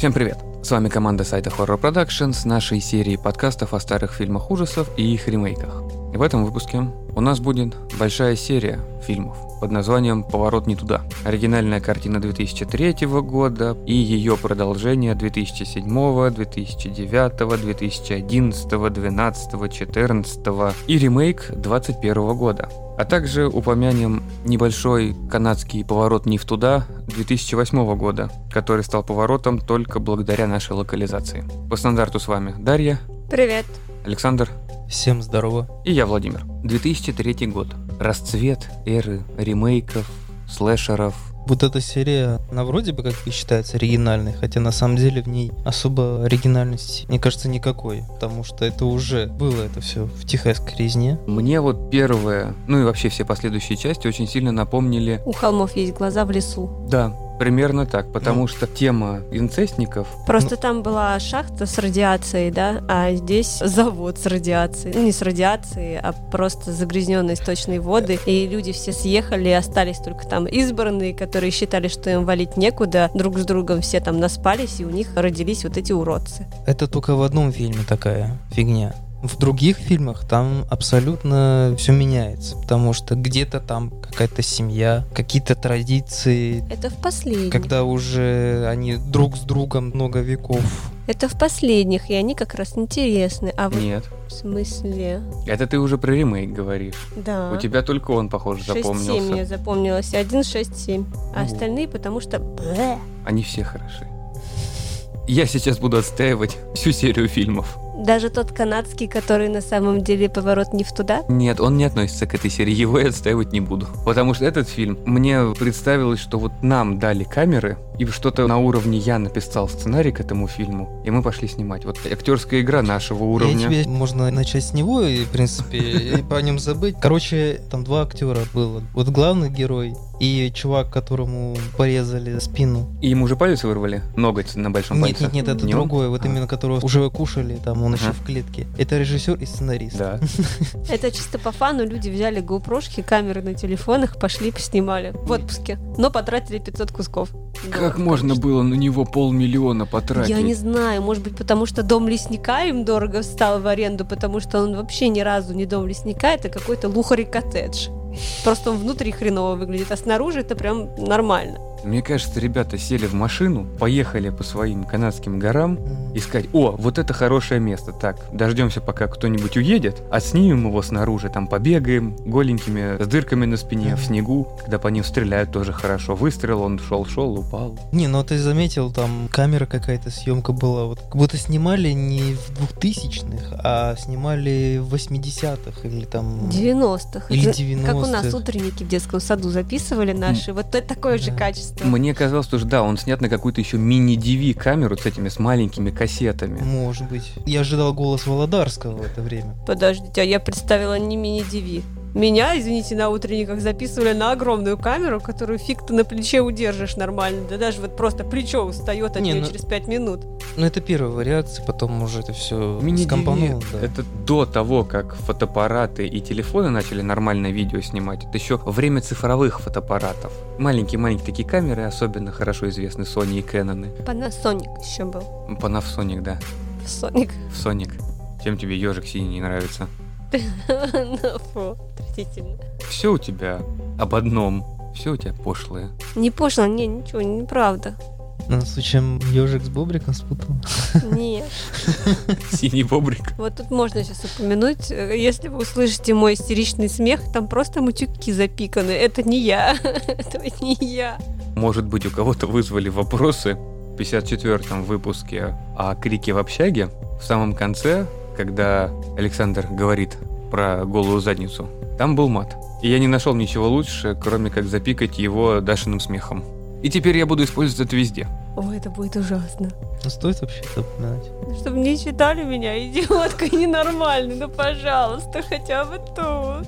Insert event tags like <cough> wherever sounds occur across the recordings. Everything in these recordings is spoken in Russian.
Всем привет! С вами команда сайта Horror Production с нашей серией подкастов о старых фильмах ужасов и их ремейках. И в этом выпуске у нас будет большая серия фильмов под названием «Поворот не туда». Оригинальная картина 2003 года и ее продолжение 2007, 2009, 2011, 2012, 2014 и ремейк 2021 года. А также упомянем небольшой канадский поворот не в туда 2008 года, который стал поворотом только благодаря нашей локализации. По стандарту с вами Дарья. Привет. Александр. Всем здорово. И я, Владимир. 2003 год. Расцвет эры ремейков, слэшеров, вот эта серия, она вроде бы как и считается оригинальной, хотя на самом деле в ней особо оригинальности, мне кажется, никакой, потому что это уже было это все в Техасской резне. Мне вот первые, ну и вообще все последующие части очень сильно напомнили... У холмов есть глаза в лесу. Да, Примерно так, потому ну. что тема инцестников... Просто ну. там была шахта с радиацией, да, а здесь завод с радиацией. Ну, не с радиацией, а просто загрязненные источные воды. И люди все съехали, и остались только там избранные, которые считали, что им валить некуда. Друг с другом все там наспались, и у них родились вот эти уродцы. Это только в одном фильме такая фигня. В других фильмах там абсолютно все меняется, потому что где-то там какая-то семья, какие-то традиции. Это в последних. Когда уже они друг с другом много веков. Это в последних, и они как раз интересны. А вот Нет. В смысле? Это ты уже про ремейк говоришь. Да. У тебя только он, похоже, 6, запомнился. 6-7 мне запомнилось. 1, 6, 7. А остальные потому что... Они все хороши. Я сейчас буду отстаивать всю серию фильмов. Даже тот канадский, который на самом деле поворот не в туда? Нет, он не относится к этой серии, его я отстаивать не буду. Потому что этот фильм, мне представилось, что вот нам дали камеры, и что-то на уровне я написал сценарий к этому фильму, и мы пошли снимать. Вот актерская игра нашего уровня. Я тебе можно начать с него, и, в принципе, и по нем забыть. Короче, там два актера было. Вот главный герой и чувак, которому порезали спину. И ему уже палец вырвали? Ноготь на большом нет, пальце? Нет, нет, это не другой. Вот а. именно которого уже кушали, там он еще в клетке. Это режиссер и сценарист. Да. <laughs> Это чисто по фану. Люди взяли GoPro, камеры на телефонах, пошли, поснимали в отпуске. Но потратили 500 кусков. Как можно было на него полмиллиона потратить? Я не знаю. Может быть, потому что дом лесника им дорого встал в аренду, потому что он вообще ни разу не дом лесника, это какой-то лухари коттедж. Просто он внутри хреново выглядит, а снаружи это прям нормально. Мне кажется, ребята сели в машину, поехали по своим канадским горам, искать, о, вот это хорошее место, так, дождемся, пока кто-нибудь уедет, а снимем его снаружи, там побегаем, голенькими, с дырками на спине, в снегу, когда по ним стреляют, тоже хорошо. Выстрел, он шел-шел, упал. Не, ну ты заметил, там камера какая-то, съемка была, вот как будто снимали не в двухтысячных, а снимали в 80-х или там... 90-х. Или 90-х. Как у нас утренники в детском саду записывали наши, вот это такое же качество что... Мне казалось, что да, он снят на какую-то еще мини-DV камеру с этими, с маленькими кассетами. Может быть. Я ожидал голос Володарского в это время. Подождите, а я представила не мини-DV. Меня, извините, на утренниках записывали на огромную камеру, которую фиг ты на плече удержишь нормально. Да даже вот просто плечо устает от не, нее ну, через пять минут. Ну это первая реакция, потом уже это все скомпоновано. Да. Это до того, как фотоаппараты и телефоны начали нормальное видео снимать. Это еще время цифровых фотоаппаратов. Маленькие-маленькие такие камеры, особенно хорошо известны Sony и Canon. Panasonic еще был. Panasonic, да. Sonic. Sonic. Чем тебе ежик синий не нравится? Фу, отвратительно. Все у тебя об одном. Все у тебя пошлое. Не пошло, не, ничего, неправда. Ну, случаем ежик с бобриком спутал? Нет. <laughs> Синий бобрик. Вот тут можно сейчас упомянуть, э, если вы услышите мой истеричный смех, там просто мутюки запиканы. Это не я. <laughs> Это не я. Может быть, у кого-то вызвали вопросы в 54-м выпуске о крике в общаге. В самом конце когда Александр говорит про голую задницу. Там был мат. И я не нашел ничего лучше, кроме как запикать его Дашиным смехом. И теперь я буду использовать это везде. О, это будет ужасно. Ну, стоит вообще это упоминать. Чтобы не считали меня идиоткой <laughs> ненормальной, ну, пожалуйста, хотя бы тут.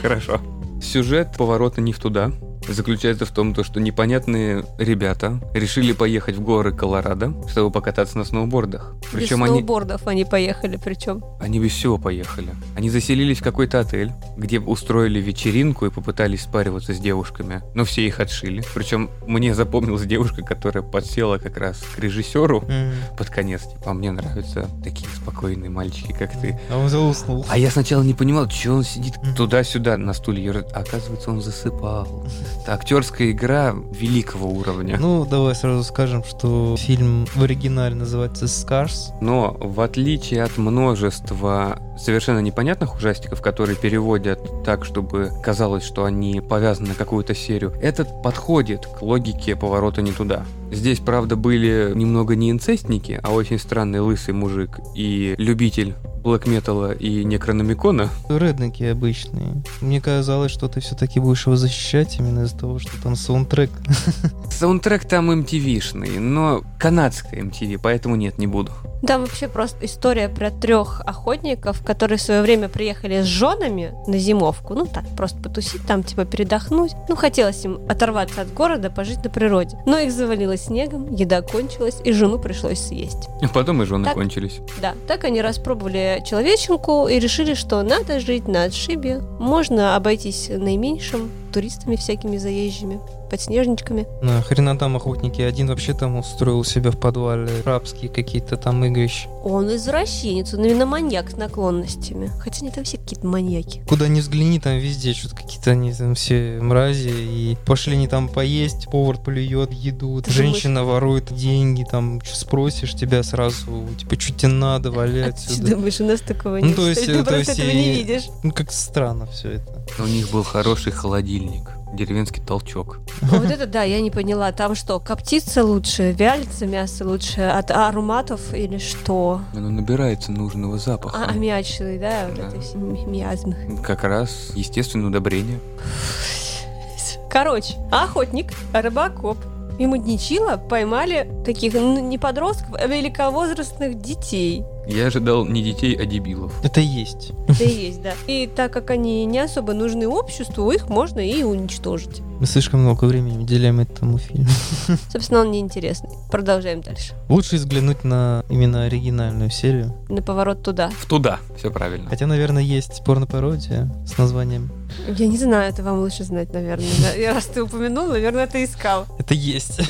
Хорошо. Сюжет поворота не в туда. Заключается в том, то, что непонятные ребята решили поехать в горы Колорадо, чтобы покататься на сноубордах. Причем без сноубордов они... они поехали, причем. Они без всего поехали. Они заселились в какой-то отель, где устроили вечеринку и попытались спариваться с девушками, но все их отшили. Причем мне запомнилась девушка, которая подсела как раз к режиссеру mm. под конец. Типа, а мне нравятся такие спокойные мальчики, как ты. А он уснул. А я сначала не понимал, что он сидит mm. туда-сюда на стуле. А оказывается, он засыпал. <laughs> Это актерская игра великого уровня. Ну, давай сразу скажем, что фильм в оригинале называется Scars. Но в отличие от множества совершенно непонятных ужастиков, которые переводят так, чтобы казалось, что они повязаны на какую-то серию, этот подходит к логике поворота не туда. Здесь, правда, были немного не инцестники, а очень странный лысый мужик и любитель блэк металла и некрономикона. Редники обычные. Мне казалось, что ты все-таки будешь его защищать именно из-за того, что там саундтрек. <laughs> Саундтрек там MTV-шный, но канадская MTV, поэтому нет, не буду. Там вообще просто история про трех охотников, которые в свое время приехали с женами на зимовку. Ну так, просто потусить там, типа передохнуть. Ну, хотелось им оторваться от города, пожить на природе. Но их завалило снегом, еда кончилась, и жену пришлось съесть. А потом и жены так, кончились. Да, так они распробовали человеченку и решили, что надо жить на отшибе. Можно обойтись наименьшим туристами всякими заезжими подснежничками. На хрена там охотники. Один вообще там устроил себя в подвале. Рабские какие-то там игрища. Он извращенец, он именно маньяк с наклонностями. Хотя они там все какие-то маньяки. Куда ни взгляни, там везде что-то какие-то они там все мрази. И пошли не там поесть, повар плюет еду, Ты женщина ворует деньги, там что спросишь тебя сразу, типа, что тебе надо, вали отсюда. Ты думаешь, у нас такого нет? Ну, то есть, Ты то просто есть, этого не видишь. Ну, как странно все это. У них был хороший холодильник деревенский толчок. Вот это да, я не поняла. Там что, коптится лучше, вялится мясо лучше от ароматов или что? Оно набирается нужного запаха. А, аммиачный, да, вот да. это все миазмы. Как раз естественное удобрение. Короче, охотник, рыбакоп и мудничила поймали таких ну, не подростков, а великовозрастных детей. Я ожидал не детей, а дебилов. Это и есть. Это и есть, да. И так как они не особо нужны обществу, их можно и уничтожить. Мы слишком много времени уделяем этому фильму. <laughs> Собственно, он неинтересный. Продолжаем дальше. Лучше взглянуть на именно оригинальную серию. На поворот туда. В туда, все правильно. Хотя, наверное, есть порно-пародия с названием. Я не знаю, это вам лучше знать, наверное. Раз ты упомянул, наверное, ты искал. Это есть.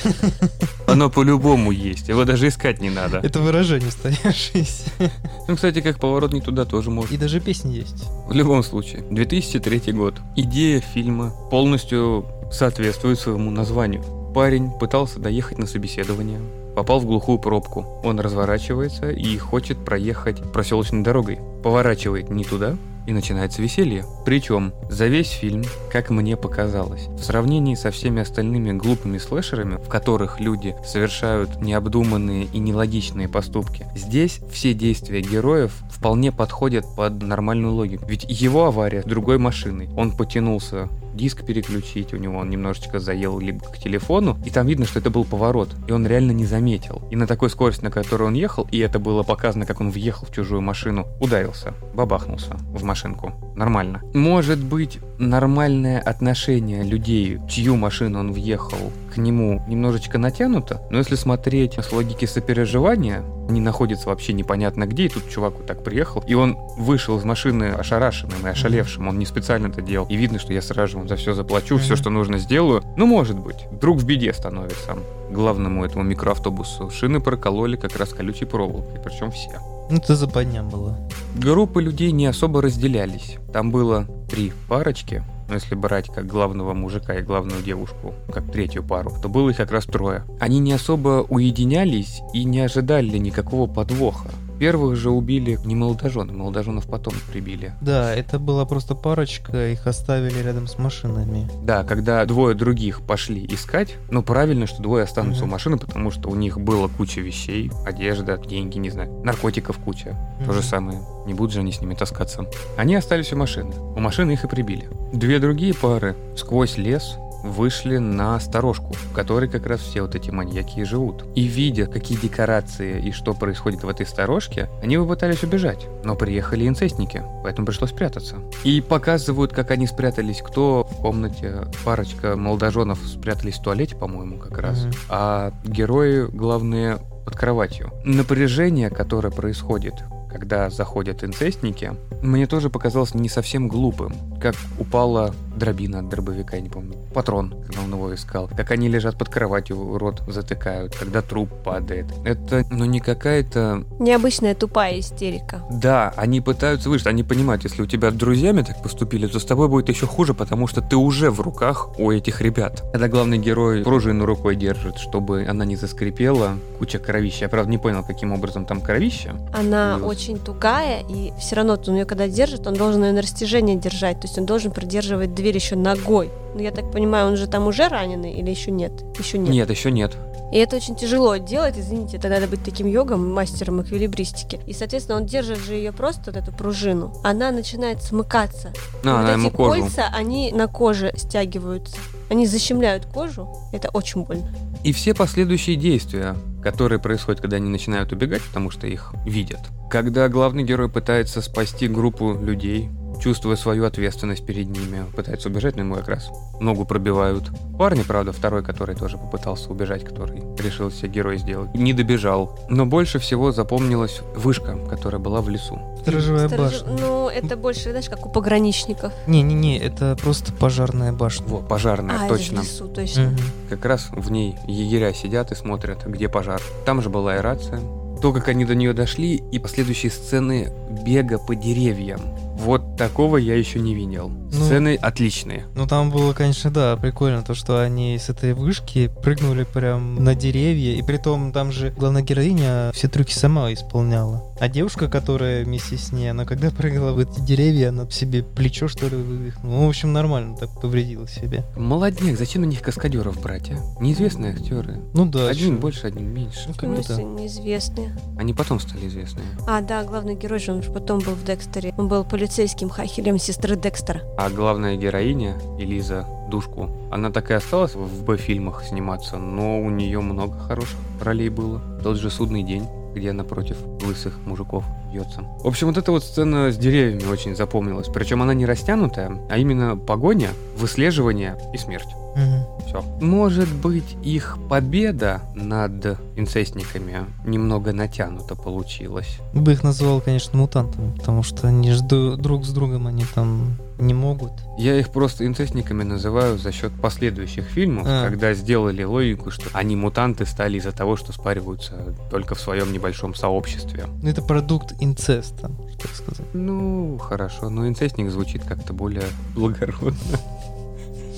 <laughs> Оно по-любому есть, его даже искать не надо. Это выражение стоявшееся. <laughs> Ну, кстати, как поворот не туда тоже можно. И даже песни есть. В любом случае, 2003 год. Идея фильма полностью соответствует своему названию. Парень пытался доехать на собеседование, попал в глухую пробку. Он разворачивается и хочет проехать проселочной дорогой. Поворачивает не туда, и начинается веселье. Причем за весь фильм, как мне показалось, в сравнении со всеми остальными глупыми слэшерами, в которых люди совершают необдуманные и нелогичные поступки, здесь все действия героев вполне подходят под нормальную логику. Ведь его авария другой машиной. Он потянулся диск переключить, у него он немножечко заел либо к телефону, и там видно, что это был поворот, и он реально не заметил. И на такой скорости, на которой он ехал, и это было показано, как он въехал в чужую машину, ударился, бабахнулся в машинку. Нормально. Может быть, нормальное отношение людей, чью машину он въехал, к нему немножечко натянуто, но если смотреть с логики сопереживания, они находятся вообще непонятно где, и тут чувак вот так приехал, и он вышел из машины ошарашенным и ошалевшим, он не специально это делал, и видно, что я сразу вам за все заплачу, все, что нужно, сделаю. Ну, может быть, вдруг в беде становится. Главному этому микроавтобусу шины прокололи как раз колючей проволокой, причем все. Ну, это западня было. Группы людей не особо разделялись. Там было три парочки, но если брать как главного мужика и главную девушку, как третью пару, то было их как раз трое. Они не особо уединялись и не ожидали никакого подвоха. Первых же убили не молодожены, молодоженов потом прибили. Да, это была просто парочка, их оставили рядом с машинами. Да, когда двое других пошли искать, ну правильно, что двое останутся угу. у машины, потому что у них было куча вещей, одежда, деньги, не знаю, наркотиков куча. Угу. То же самое. Не будут же они с ними таскаться. Они остались у машины. У машины их и прибили. Две другие пары сквозь лес вышли на сторожку, в которой как раз все вот эти маньяки и живут. И видя, какие декорации и что происходит в этой сторожке, они попытались убежать. Но приехали инцестники, поэтому пришлось прятаться. И показывают, как они спрятались, кто комнате, парочка молодоженов спрятались в туалете, по-моему, как раз, Мгм. а герои, главные, под кроватью. Напряжение, которое происходит, когда заходят инцестники, мне тоже показалось не совсем глупым. Как упала дробина от дробовика, я не помню, патрон, когда он его искал. Как они лежат под кроватью, рот затыкают, когда труп падает. Это, ну, не какая-то Необычная тупая истерика. да, они пытаются выжить, они понимают, если у тебя с друзьями так поступили, то с тобой будет еще хуже, потому что ты уже в руках у этих ребят. Когда главный герой пружину рукой держит, чтобы она не заскрипела, куча кровища. Я, правда, не понял, каким образом там кровища. Она Плюс. Очень тугая, и все равно он ее когда держит, он должен ее на растяжение держать. То есть он должен придерживать дверь еще ногой. Ну, я так понимаю, он же там уже раненый или еще нет? Еще нет. Нет, еще нет. И это очень тяжело делать, извините, это надо быть таким йогом, мастером эквилибристики. И, соответственно, он держит же ее просто, вот эту пружину. Она начинает смыкаться. А, вот эти кожу. кольца, они на коже стягиваются. Они защемляют кожу. Это очень больно. И все последующие действия, которые происходят, когда они начинают убегать, потому что их видят. Когда главный герой пытается спасти группу людей, чувствуя свою ответственность перед ними, пытается убежать, но ему как раз ногу пробивают. Парни, правда, второй, который тоже попытался убежать, который решил себе герой сделать, не добежал. Но больше всего запомнилась вышка, которая была в лесу. Сторожевая Сторож- башня. Ну, это больше, знаешь, как у пограничников. Не-не-не, это просто пожарная башня. Во, пожарная, а, это в точно. лесу, точно. Мгм. Как раз в ней егеря сидят и смотрят, где пожар. Там же была и рация. То, как они до нее дошли, и последующие сцены бега по деревьям. Вот такого я еще не видел. Ну, Сцены отличные. Ну там было, конечно, да, прикольно, то, что они с этой вышки прыгнули прям на деревья, и при том там же главная героиня все трюки сама исполняла. А девушка, которая вместе с ней, она когда прыгала в эти деревья, она себе плечо, что ли, вывихнула. Ну, в общем, нормально так повредила себе. Молодняк, зачем на них каскадеров брать, а? Неизвестные актеры. Ну да. один чё. больше, один меньше. Ну, как бы да. неизвестные. Они потом стали известные. А, да, главный герой же, он же потом был в Декстере. Он был полицейским хахерем сестры Декстера. А главная героиня, Элиза Душку, она так и осталась в Б-фильмах сниматься, но у нее много хороших ролей было. Тот же «Судный день», где она против лысых мужиков бьется. В общем, вот эта вот сцена с деревьями очень запомнилась. Причем она не растянутая, а именно погоня, выслеживание и смерть. Мгм. Все. Может быть, их победа над инцестниками немного натянута получилась. Бы их назвал, конечно, мутантами, потому что они же друг с другом, они там не могут. Я их просто инцестниками называю за счет последующих фильмов, А. когда сделали логику, что они мутанты стали из-за того, что спариваются только в своем небольшом сообществе. Ну, это продукт инцеста, так сказать. Ну, хорошо, но инцестник звучит как-то более благородно.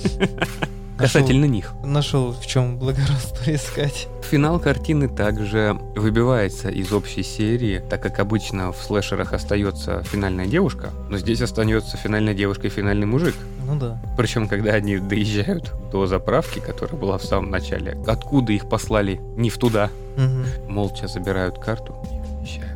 <laughs> Касательно них. Нашел в чем благородство искать. Финал картины также выбивается из общей серии, так как обычно в слэшерах остается финальная девушка, но здесь остается финальная девушка и финальный мужик. Ну да. Причем, когда они доезжают до заправки, которая была в самом начале, откуда их послали не в туда, Мгм. молча забирают карту и уезжают.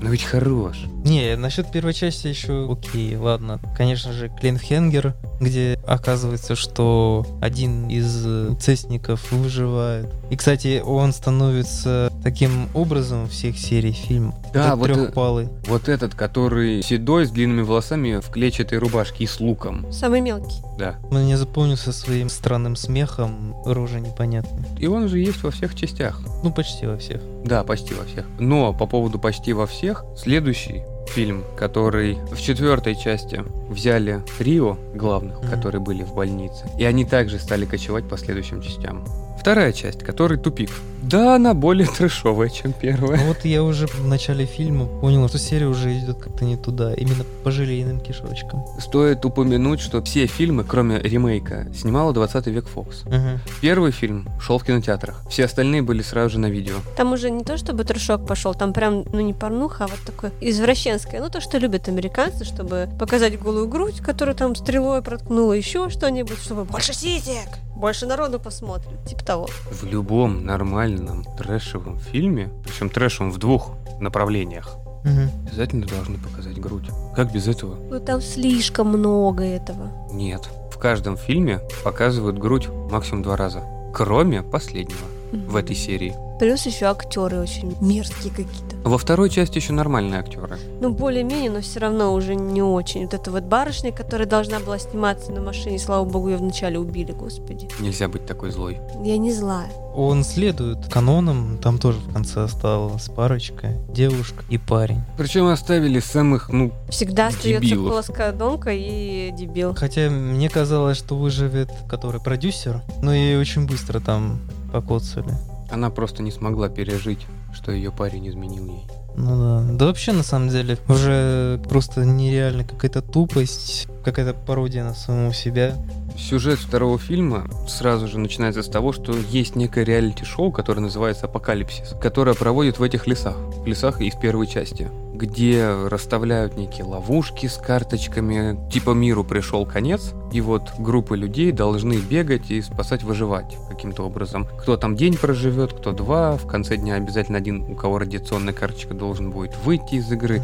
Но ведь хорош. Не, насчет первой части еще окей, ладно. Конечно же, Клинхенгер, где оказывается, что один из э, цестников выживает. И, кстати, он становится таким образом всех серий фильма. Да, вот, э, трехпалый. Вот этот, который седой, с длинными волосами, в клетчатой рубашке и с луком. Самый мелкий. Да. Мне запомнился своим странным смехом, рожа непонятная. И он же есть во всех частях. Ну, почти во всех. Да, почти во всех. Но по поводу почти во всех, следующий фильм, который в четвертой части взяли трио главных, Мгм. которые были в больнице, и они также стали кочевать по следующим частям. Вторая часть, который тупик. Да, она более трэшовая, чем первая. Ну вот я уже в начале фильма понял, что серия уже идет как-то не туда, именно по желейным кишочкам. Стоит упомянуть, что все фильмы, кроме ремейка, снимала 20 век Фокс. Мгм. Первый фильм шел в кинотеатрах, все остальные были сразу же на видео. Там уже не то, чтобы трешок пошел, там прям, ну не порнуха, а вот такое извращенское. Ну то, что любят американцы, чтобы показать голую грудь, которую там стрелой проткнула, еще что-нибудь, чтобы больше сисек, больше народу посмотрит, типа того. В любом нормальном трэшевом фильме, причем трэшевом в двух направлениях, Мгм. обязательно должны показать грудь. Как без этого? Ну там слишком много этого. Нет. В каждом фильме показывают грудь максимум два раза. Кроме последнего в этой серии. Плюс еще актеры очень мерзкие какие-то. Во второй части еще нормальные актеры. Ну, более-менее, но все равно уже не очень. Вот эта вот барышня, которая должна была сниматься на машине, слава богу, ее вначале убили, господи. Нельзя быть такой злой. Я не злая. Он следует канонам, там тоже в конце осталась парочка, девушка и парень. Причем оставили самых, ну, Всегда остается Дебилов. плоскодонка и дебил. Хотя мне казалось, что выживет который продюсер, но ее очень быстро там покоцали. она просто не смогла пережить, что ее парень изменил ей. Ну да. Да вообще, на самом деле, уже просто нереально какая-то тупость, какая-то пародия на самого себя. Сюжет второго фильма сразу же начинается с того, что есть некое реалити-шоу, которое называется «Апокалипсис», которое проводит в этих лесах, в лесах из первой части, где расставляют некие ловушки с карточками, типа миру пришел конец, и вот группы людей должны бегать и спасать, выживать каким-то образом. Кто там день проживет, кто два, в конце дня обязательно один, у кого радиационная карточка, должен будет выйти из игры.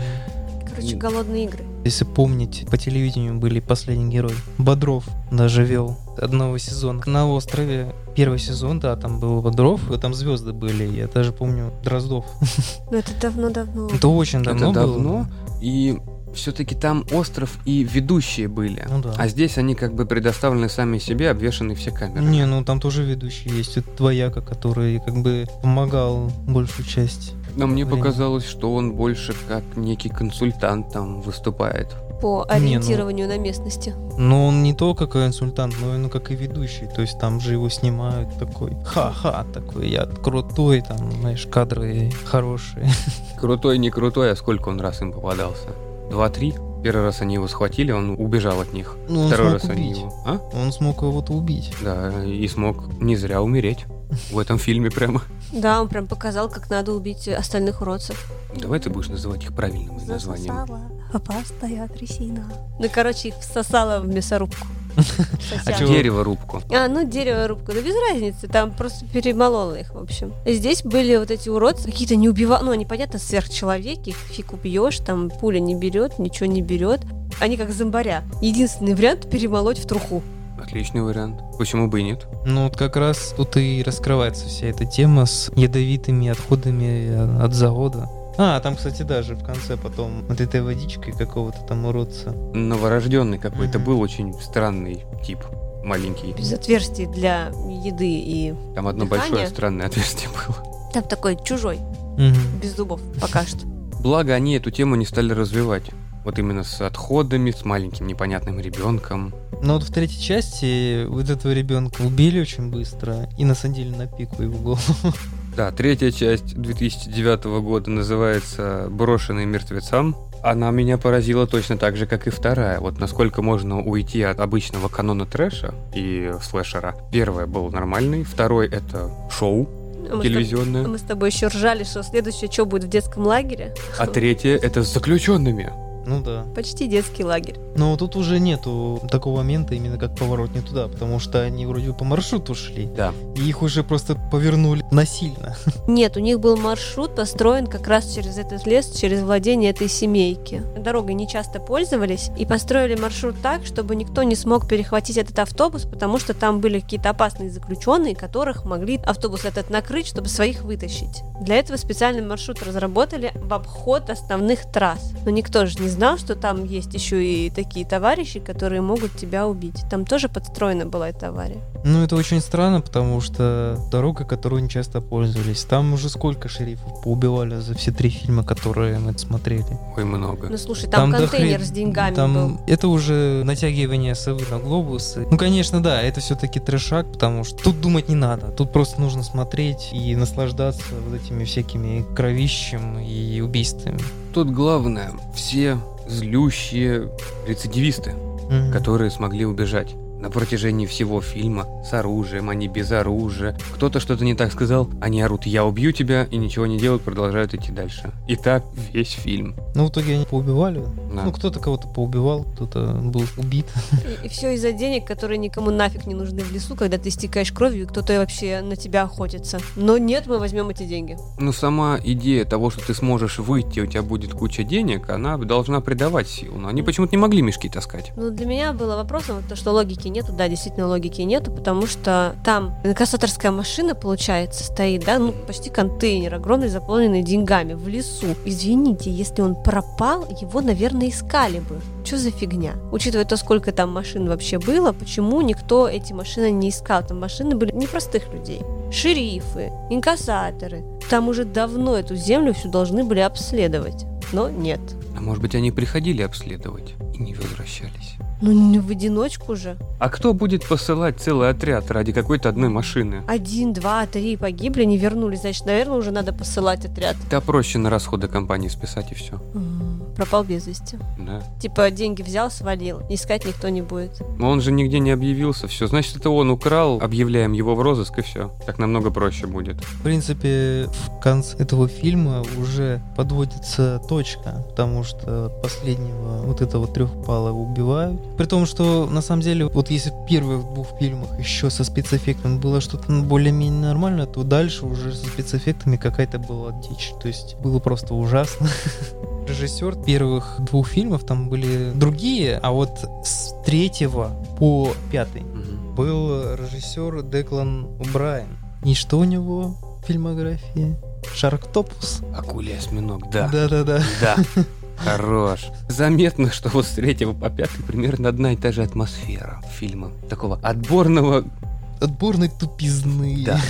Короче, голодные игры. Если помнить, по телевидению были последний герой. Бодров даже вел одного сезона. На острове первый сезон, да, там был Бодров, и там звезды были. Я даже помню Дроздов. Ну, это давно-давно. Это очень давно Это было. давно, и все-таки там остров и ведущие были. Ну да. А здесь они как бы предоставлены сами себе, обвешаны все камеры. Не, ну там тоже ведущий есть. Это двояка, который как бы помогал большую часть. Но мне Время. показалось, что он больше как некий консультант там выступает. По Не, ну- ориентированию на местности. Но он не только как консультант, но и ну, как и ведущий. То есть там же его снимают такой ха-ха, такой я крутой, там, знаешь, кадры хорошие. <laughs> Крутой, не крутой, а сколько он раз им попадался? Два-три? Первый раз они его схватили, он убежал от них. Ну, он Второй смог раз они убить. его... А? Он смог кого-то убить. Да, и смог не зря умереть. В этом фильме прямо. Да, он прям показал, как надо убить остальных уродцев. Давай ты будешь называть их правильным названием. опасная трясина. Ну, короче, их всосала в мясорубку. <laughs> А? Дерево рубку. А, ну дерево рубку, да без разницы, там просто перемолола их, в общем. Здесь были вот эти уродцы, какие-то не убива... ну, они, понятно, сверхчеловеки, их фиг убьешь, там пуля не берет, ничего не берет. Они как зомбаря. Единственный вариант перемолоть в труху. Отличный вариант. Почему бы и нет? Ну вот как раз тут и раскрывается вся эта тема с ядовитыми отходами э, от завода. А, там, кстати, даже в конце потом вот этой водичкой какого-то там уродца. Новорожденный какой-то Мгм. был очень странный тип. Маленький. Без отверстий для еды и... Там одно Дыхание? большое странное отверстие было. Там такой чужой, Мгм. без зубов, пока что. Благо, они эту тему не стали развивать. Вот именно с отходами, с маленьким непонятным ребенком. Но вот в третьей части вот этого ребенка убили очень быстро и насадили на пику его голову. Да, третья часть 2009 года называется «Брошенный мертвецам». Она меня поразила точно так же, как и вторая. Вот насколько можно уйти от обычного канона трэша и слэшера. Первое был нормальный, второй это шоу А мы, с телевизионное, тоб- мы с тобой еще ржали, что следующее что будет в детском лагере? а третье это с заключенными. Ну да. Почти детский лагерь. Но тут уже нету такого момента именно как поворот не туда, потому что они вроде бы по маршруту шли, Да. и их уже просто повернули насильно. <laughs> Нет, у них был маршрут построен как раз через этот лес, через владение этой семейки. Дорогой не часто пользовались и построили маршрут так, чтобы никто не смог перехватить этот автобус, потому что там были какие-то опасные заключенные, которых могли автобус этот накрыть, чтобы своих вытащить. Для этого специальный маршрут разработали в обход основных трасс. Но никто же не знал, что там есть еще и такие товарищи, которые могут тебя убить. Там тоже подстроена была эта авария. Ну, это очень странно, потому что дорога, которую не часто пользовались. Там уже сколько шерифов поубивали за все три фильма, которые мы смотрели. Ой, много. Ну слушай, там, до контейнер хрен- с деньгами там был. Это уже натягивание совы на глобусы. Ну, конечно, да, это все-таки трешак, потому что тут думать не надо. Тут просто нужно смотреть и наслаждаться вот этими всякими кровищем и убийствами. Тут главное, все злющие рецидивисты, Мгм. которые смогли убежать. На протяжении всего фильма с оружием, они без оружия. Кто-то что-то не так сказал, они орут «я убью тебя» и ничего не делают, продолжают идти дальше. И так весь фильм. Ну, в итоге они поубивали. Да. Ну, кто-то кого-то поубивал, кто-то был убит. И, все из-за денег, которые никому нафиг не нужны в лесу, когда ты истекаешь кровью, и кто-то вообще на тебя охотится. Но нет, мы возьмем эти деньги. Но сама идея того, что ты сможешь выйти, у тебя будет куча денег, она должна придавать сил. Но они почему-то не могли мешки таскать. Ну, для меня было вопросом то, что логики логики нету, да, действительно логики нету, потому что там инкассаторская машина, получается, стоит, да, ну, почти контейнер огромный, заполненный деньгами в лесу. Извините, если он пропал, его, наверное, искали бы. Что за фигня? Учитывая то, сколько там машин вообще было, почему никто эти машины не искал? Там машины были непростых людей. Шерифы, инкассаторы. Там уже давно эту землю всю должны были обследовать. Но нет. А может быть, они приходили обследовать и не возвращались? Ну, не в одиночку же. А кто будет посылать целый отряд ради какой-то одной машины? Один, два, три погибли, не вернулись. Значит, наверное, уже надо посылать отряд. Да проще на расходы компании списать и все. Пропал без вести. Да. Типа деньги взял, свалил. Искать никто не будет. Но он же нигде не объявился. Все, значит, это он украл, объявляем его в розыск и все. Так намного проще будет. В принципе, в конце этого фильма уже подводится точка, потому что последнего вот этого трехпала убивают. При том, что на самом деле, вот если в первых двух фильмах еще со спецэффектами было что-то более-менее нормально, то дальше уже со спецэффектами какая-то была дичь. То есть было просто ужасно. <laughs> Режиссер первых двух фильмов там были другие, а вот с третьего по пятый Мгм. был режиссер Деклан Брайан. И что у него в фильмографии? Шарктопус. Акулий осьминог, да. Да-да-да. Да. Хорош. Заметно, что вот с третьего по пятый примерно одна и та же атмосфера фильма. Такого отборного, Отборной тупизны. да,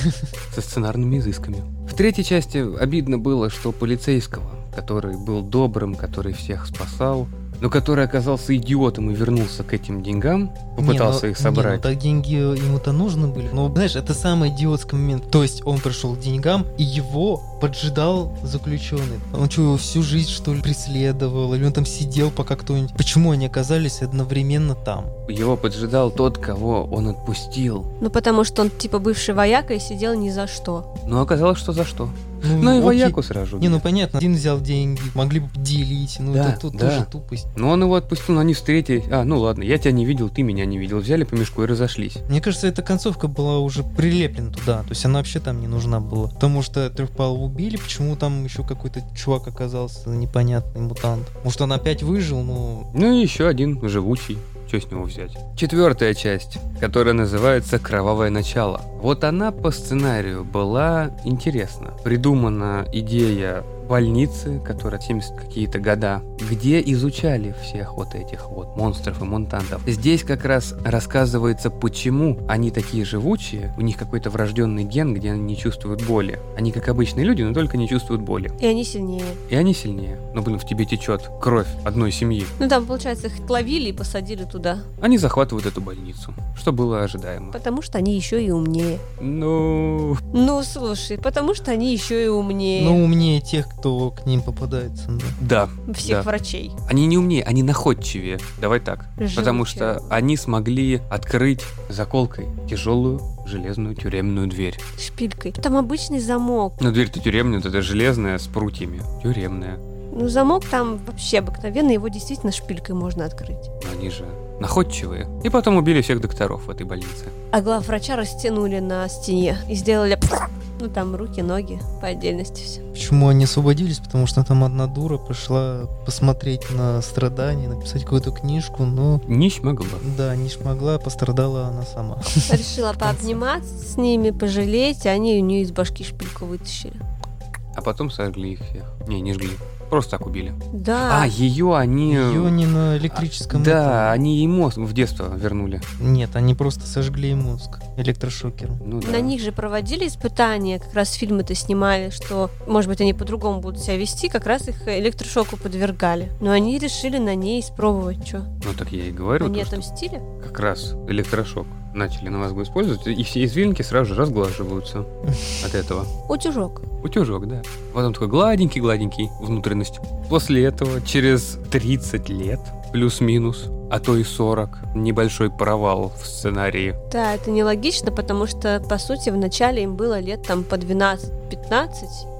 со сценарными изысками. В третьей части обидно было, что полицейского, который был добрым, который всех спасал, но который оказался идиотом и вернулся к этим деньгам, попытался Не, ну- их собрать. Не, ну так деньги ему-то нужны были. Но, знаешь, это самый идиотский момент. То есть он пришел к деньгам, и его поджидал заключенный. Он что, его всю жизнь, что ли, преследовал? Или он там сидел, пока кто-нибудь... Почему они оказались одновременно там? Его поджидал тот, кого он отпустил. Ну, потому что он типа бывший вояка и сидел ни за что. Но оказалось, что за что. Ну и окей. вояку сразу. Не, ну понятно, один взял деньги, могли бы делить, ну Да, это тут да. тоже тупость. Но он его отпустил, но они встретились. А, ну ладно, я тебя не видел, ты меня не видел. Взяли по мешку и разошлись. Мне кажется, эта концовка была уже прилеплена туда, то есть она вообще там не нужна была. Потому что трехпалого убили, почему там еще какой-то чувак оказался непонятный мутант. Может он опять выжил, но... Ну и еще один живучий. Что с него взять? Четвертая часть, которая называется «Кровавое начало». Вот она по сценарию была интересна. Придумана идея больницы, которая 70 какие-то года, где изучали всех вот этих вот монстров и мутантов. Здесь как раз рассказывается, почему они такие живучие, у них какой-то врожденный ген, где они не чувствуют боли. Они как обычные люди, но только не чувствуют боли. И они сильнее. И они сильнее. Но, блин, в тебе течет кровь одной семьи. Ну, там, получается, их ловили и посадили туда. Они захватывают эту больницу, что было ожидаемо. Потому что они еще и умнее. Ну, Ну, слушай, потому что они еще и умнее Ну, умнее тех, кто к ним попадается. да. да. всех да. врачей. Они не умнее, они находчивее. Давай так. Потому Живучее. что они смогли открыть заколкой тяжелую железную тюремную дверь. Шпилькой. Там обычный замок. Но дверь-то тюремная, это железная с прутьями. Тюремная. Ну, замок там вообще обыкновенный, его действительно шпилькой можно открыть. Но они же находчивые. И потом убили всех докторов в этой больнице. А главврача растянули на стене и сделали... Ну, там руки, ноги по отдельности все. Почему они освободились? Потому что там одна дура пришла посмотреть на страдания, написать какую-то книжку, но Не смогла. да, не смогла, пострадала она сама. <laughs> Решила пообниматься с ними, пожалеть, а они у нее из башки шпильку вытащили. А потом сожгли их всех. Не, не жгли. Просто так убили. Да. А, ее они... Ее не на электрическом... Да, этом. они ей мозг в детство вернули. Нет, они просто сожгли ей мозг электрошокером. Ну да. На них же проводили испытания, как раз фильмы-то снимали, что, может быть, они по-другому будут себя вести, как раз их электрошоку подвергали. Но они решили на ней испробовать, что. Ну так я и говорю, Они то, отомстили? как раз электрошок начали на мозгу использовать, и все извилинки сразу же разглаживаются <laughs> от этого. Утюжок. Утюжок, да. Потом такой гладенький-гладенький внутренность. После этого, через 30 лет, плюс-минус, а то и 40, небольшой провал в сценарии. Да, это нелогично, потому что, по сути, в начале им было лет там по 12-15,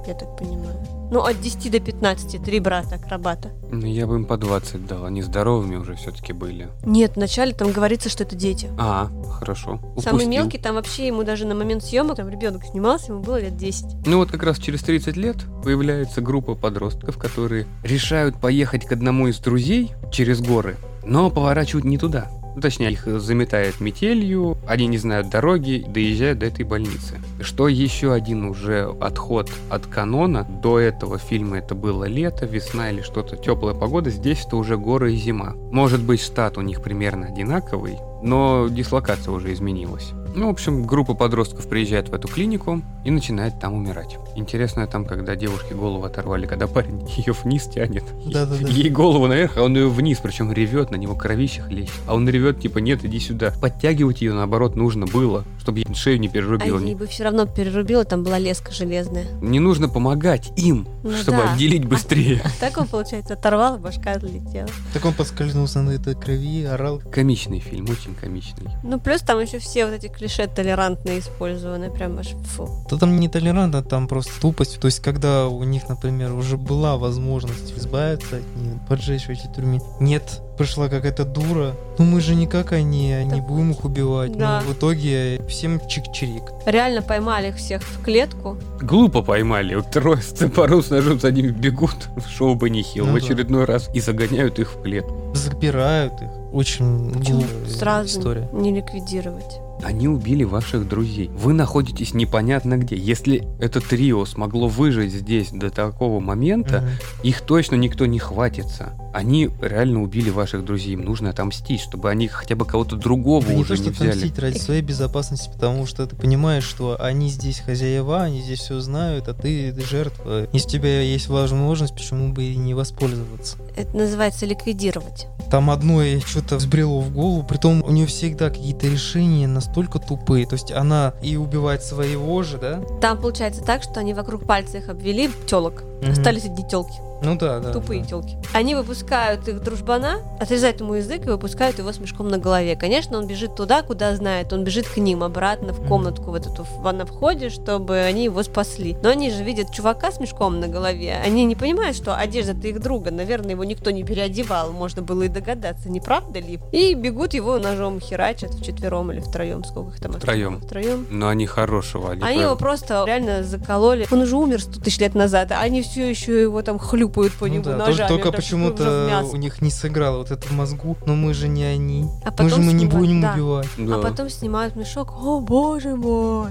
я так понимаю. Ну, от 10 до 15, три брата-акробата. Ну, я бы им по 20 дал, они здоровыми уже все-таки были. Нет, вначале там говорится, что это дети. А, хорошо. Самый упустил. мелкий там вообще ему даже на момент съемок, там ребенок снимался, ему было лет 10. Ну вот как раз через 30 лет появляется группа подростков, которые решают поехать к одному из друзей через горы, но поворачивают не туда. Ну, точнее, их заметает метелью, они не знают дороги, доезжают до этой больницы. Что еще один уже отход от канона. До этого фильма это было лето, весна или что-то, теплая погода. Здесь это уже горы и зима. Может быть, штат у них примерно одинаковый, но дислокация уже изменилась. Ну, в общем, группа подростков приезжает в эту клинику и начинает там умирать. Интересно там, когда девушке голову оторвали, когда парень <laughs> ее вниз тянет. Да-да-да. Ей голову наверх, а он ее вниз, причем ревет, на него кровище хлещет. А он ревет, типа, нет, иди сюда. Подтягивать ее, наоборот, нужно было, чтобы шею не А перерубило. ей бы все равно перерубила, там была леска железная. Не нужно помогать им, Ну чтобы да. отделить <laughs> быстрее. Так он, получается, оторвал, башка отлетела. Так он поскользнулся на этой крови, орал. Комичный фильм, очень комичный. Ну, плюс там еще все вот эти клише толерантные использованы, прям аж фу. Да там не толерантно, там просто тупость. То есть, когда у них, например, уже была возможность избавиться от них, поджечь в этой тюрьме, нет, пришла какая-то дура. Ну мы же не как они, а не Да. будем их убивать. Да. Ну, в итоге всем чик-чирик. Реально поймали их всех в клетку. Глупо поймали. Вот трое с топором с ножом за ними бегут <laughs> в шоу Бенни Хилл Ну в да. очередной раз и загоняют их в клетку. Запирают их. Очень глупая сразу история. не ликвидировать? Они убили ваших друзей. Вы находитесь непонятно где. Если это трио смогло выжить здесь до такого момента, Мгм. их точно никто не хватится. Они реально убили ваших друзей. Им нужно отомстить, чтобы они хотя бы кого-то другого Да не уже то, не что взяли. отомстить ради своей безопасности, потому что ты понимаешь, что они здесь хозяева, они здесь все знают, а ты жертва. Если у тебя есть возможность, почему бы и не воспользоваться? Это называется ликвидировать. Там одно что-то взбрело в голову, притом у нее всегда какие-то решения настолько тупые. То есть она и убивает своего же, да? Там получается так, что они вокруг пальца их обвели, телок. Мгм. Остались одни телки, Ну да, да. тупые да. телки. Они выпускают их дружбана, отрезают ему язык и выпускают его с мешком на голове. Конечно, он бежит туда, куда знает. Он бежит к ним обратно в комнатку вот эту в- на входе, чтобы они его спасли. Но они же видят чувака с мешком на голове. Они не понимают, что одежда-то их друга. Наверное, его никто не переодевал. Можно было и догадаться, не правда ли? И бегут его ножом херачат вчетвером или втроем. Сколько их там? Втроем. Втроем. Но они хорошего. Они, Они прям- его просто реально закололи. Он уже умер 100 тысяч лет назад, а они все еще его там хлюпают по Ну нему да, ножами. только, только почему-то у них не сыграло вот это в мозгу. Но мы же не они. А Мы же потом мы не снимают- будем да. убивать. Да. А потом снимают мешок. О, боже мой!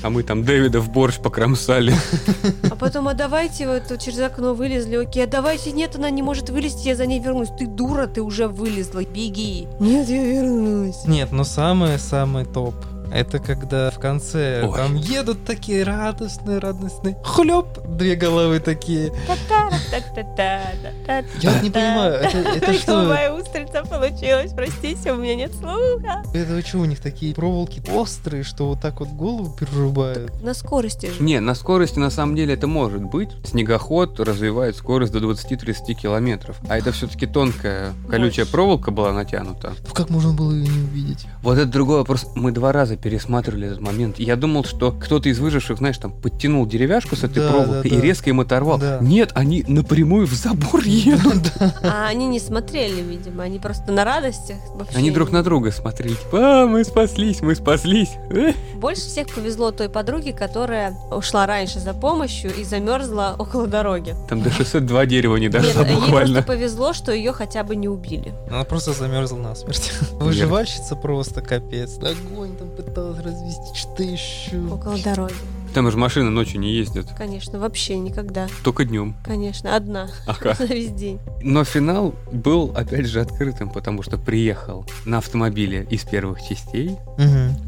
А мы там Дэвида в борщ покромсали. А потом, а давайте вот через окно вылезли, окей, а давайте, нет, она не может вылезти, я за ней вернусь. Ты дура, ты уже вылезла, беги. Нет, я вернусь. Нет, но самое-самое топ. Это когда в конце Ой. там едут такие радостные, радостные. Хлоп, две головы такие. Я вот не понимаю, это, <laughs> это что? Голубая устрица получилась, простите, у меня нет слуха. Это что, у них такие проволоки острые, что вот так вот голову перерубают? На скорости же. Не, на скорости на самом деле это может быть. Снегоход развивает скорость до 20-30 километров. А это все-таки тонкая колючая Больше. проволока была натянута. Ну как можно было ее не увидеть? Вот это другой вопрос. Мы два раза пересматривали этот момент. Я думал, что кто-то из выживших, знаешь, там подтянул деревяшку с этой Да, проволокой да, и да. резко им оторвал. Да. Нет, они напрямую в забор <laughs> едут. А они не смотрели, видимо, они просто на радостях. Они друг на друга смотрели. Типа, а, мы спаслись, мы спаслись. <laughs> Больше всех повезло той подруге, которая ушла раньше за помощью и замерзла около дороги. Там до 602 дерева не ей буквально. просто повезло, что ее хотя бы не убили. Она просто замерзла насмерть. <laughs> Выживальщица просто капец. Огонь там пыталась развести, что еще. Около дороги. Там же машины ночью не ездят. Конечно, вообще никогда. Только днем. Конечно, одна. Ага. На <laughs> весь день. Но финал был, опять же, открытым, потому что приехал на автомобиле из первых частей,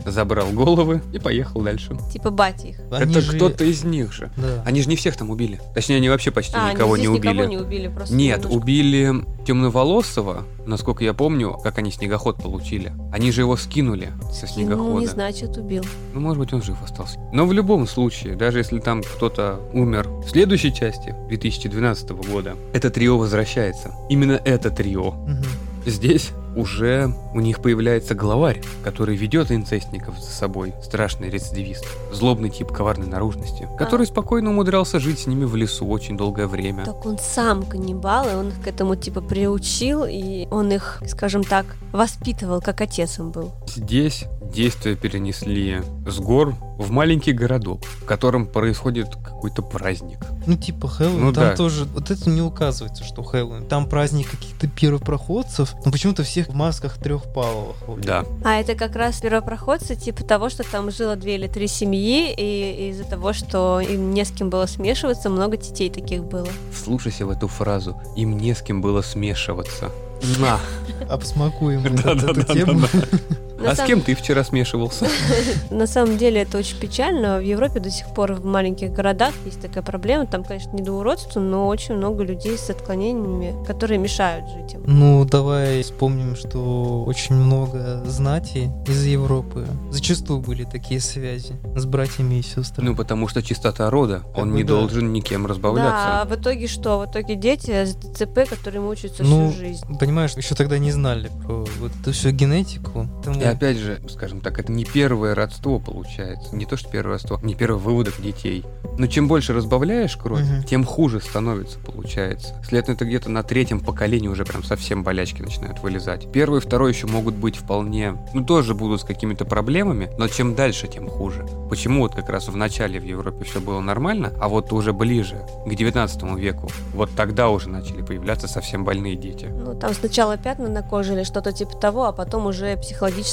забрал головы и поехал дальше. Типа бати их. Это кто-то из них же. Да. Они же не всех там убили. Точнее, они вообще почти А, никого здесь не убили. никого не убили, просто Нет, немножко. убили темноволосого, насколько я помню, как они снегоход получили. Они же его скинули со снегохода. Ну, не значит, убил. Ну, может быть, он жив остался. Но в любом случае, даже если там кто-то умер в следующей части 2012 года, это трио возвращается. Именно это трио. Мгм. Здесь уже у них появляется главарь, который ведет инцестников за собой. Страшный рецидивист. Злобный тип коварной наружности, который спокойно умудрялся жить с ними в лесу очень долгое время. Так он сам каннибал, и он их к этому типа приучил, и он их, скажем так, воспитывал, как отец им был. Здесь действия перенесли с гор в маленький городок, в котором происходит какой-то праздник. Ну, типа Хэллоуин, Ну там да. тоже, вот это не указывается, что Хэллоуин. Там праздник каких-то первопроходцев, но почему-то всех в масках трехпаловых. Да. А это как раз первопроходцы, типа того, что там жило две или три семьи, и из-за того, что им не с кем было смешиваться, много детей таких было. Вслушайся в эту фразу. Им не с кем было смешиваться. На. <laughs> Обсмакуем эту тему. <laughs> На А с самом- кем ты вчера смешивался? <laughs> На самом деле это очень печально. В Европе до сих пор в маленьких городах есть такая проблема. Там, конечно, не до уродства, но очень много людей с отклонениями, которые мешают жить им. Ну, давай вспомним, что очень много знати из Европы. Зачастую были такие связи с братьями и сестрами. Ну, потому что чистота рода. Как Он не да. должен никем Да, а разбавляться. в итоге что? В итоге дети с ДЦП, которые мучаются Ну, всю жизнь. Понимаешь, еще тогда не знали про вот эту всю генетику. Поэтому- И опять же, скажем так, это не первое родство получается. Не то, что первое родство, не первый выводок детей. Но чем больше разбавляешь кровь, Мгм. тем хуже становится, получается. Следовательно, это где-то на третьем поколении уже прям совсем болячки начинают вылезать. Первый и второй еще могут быть вполне, ну тоже будут с какими-то проблемами, но чем дальше, тем хуже. Почему вот как раз в начале в Европе все было нормально, а вот уже ближе, к 19 веку, вот тогда уже начали появляться совсем больные дети. Ну, там сначала пятна на коже или что-то типа того, а потом уже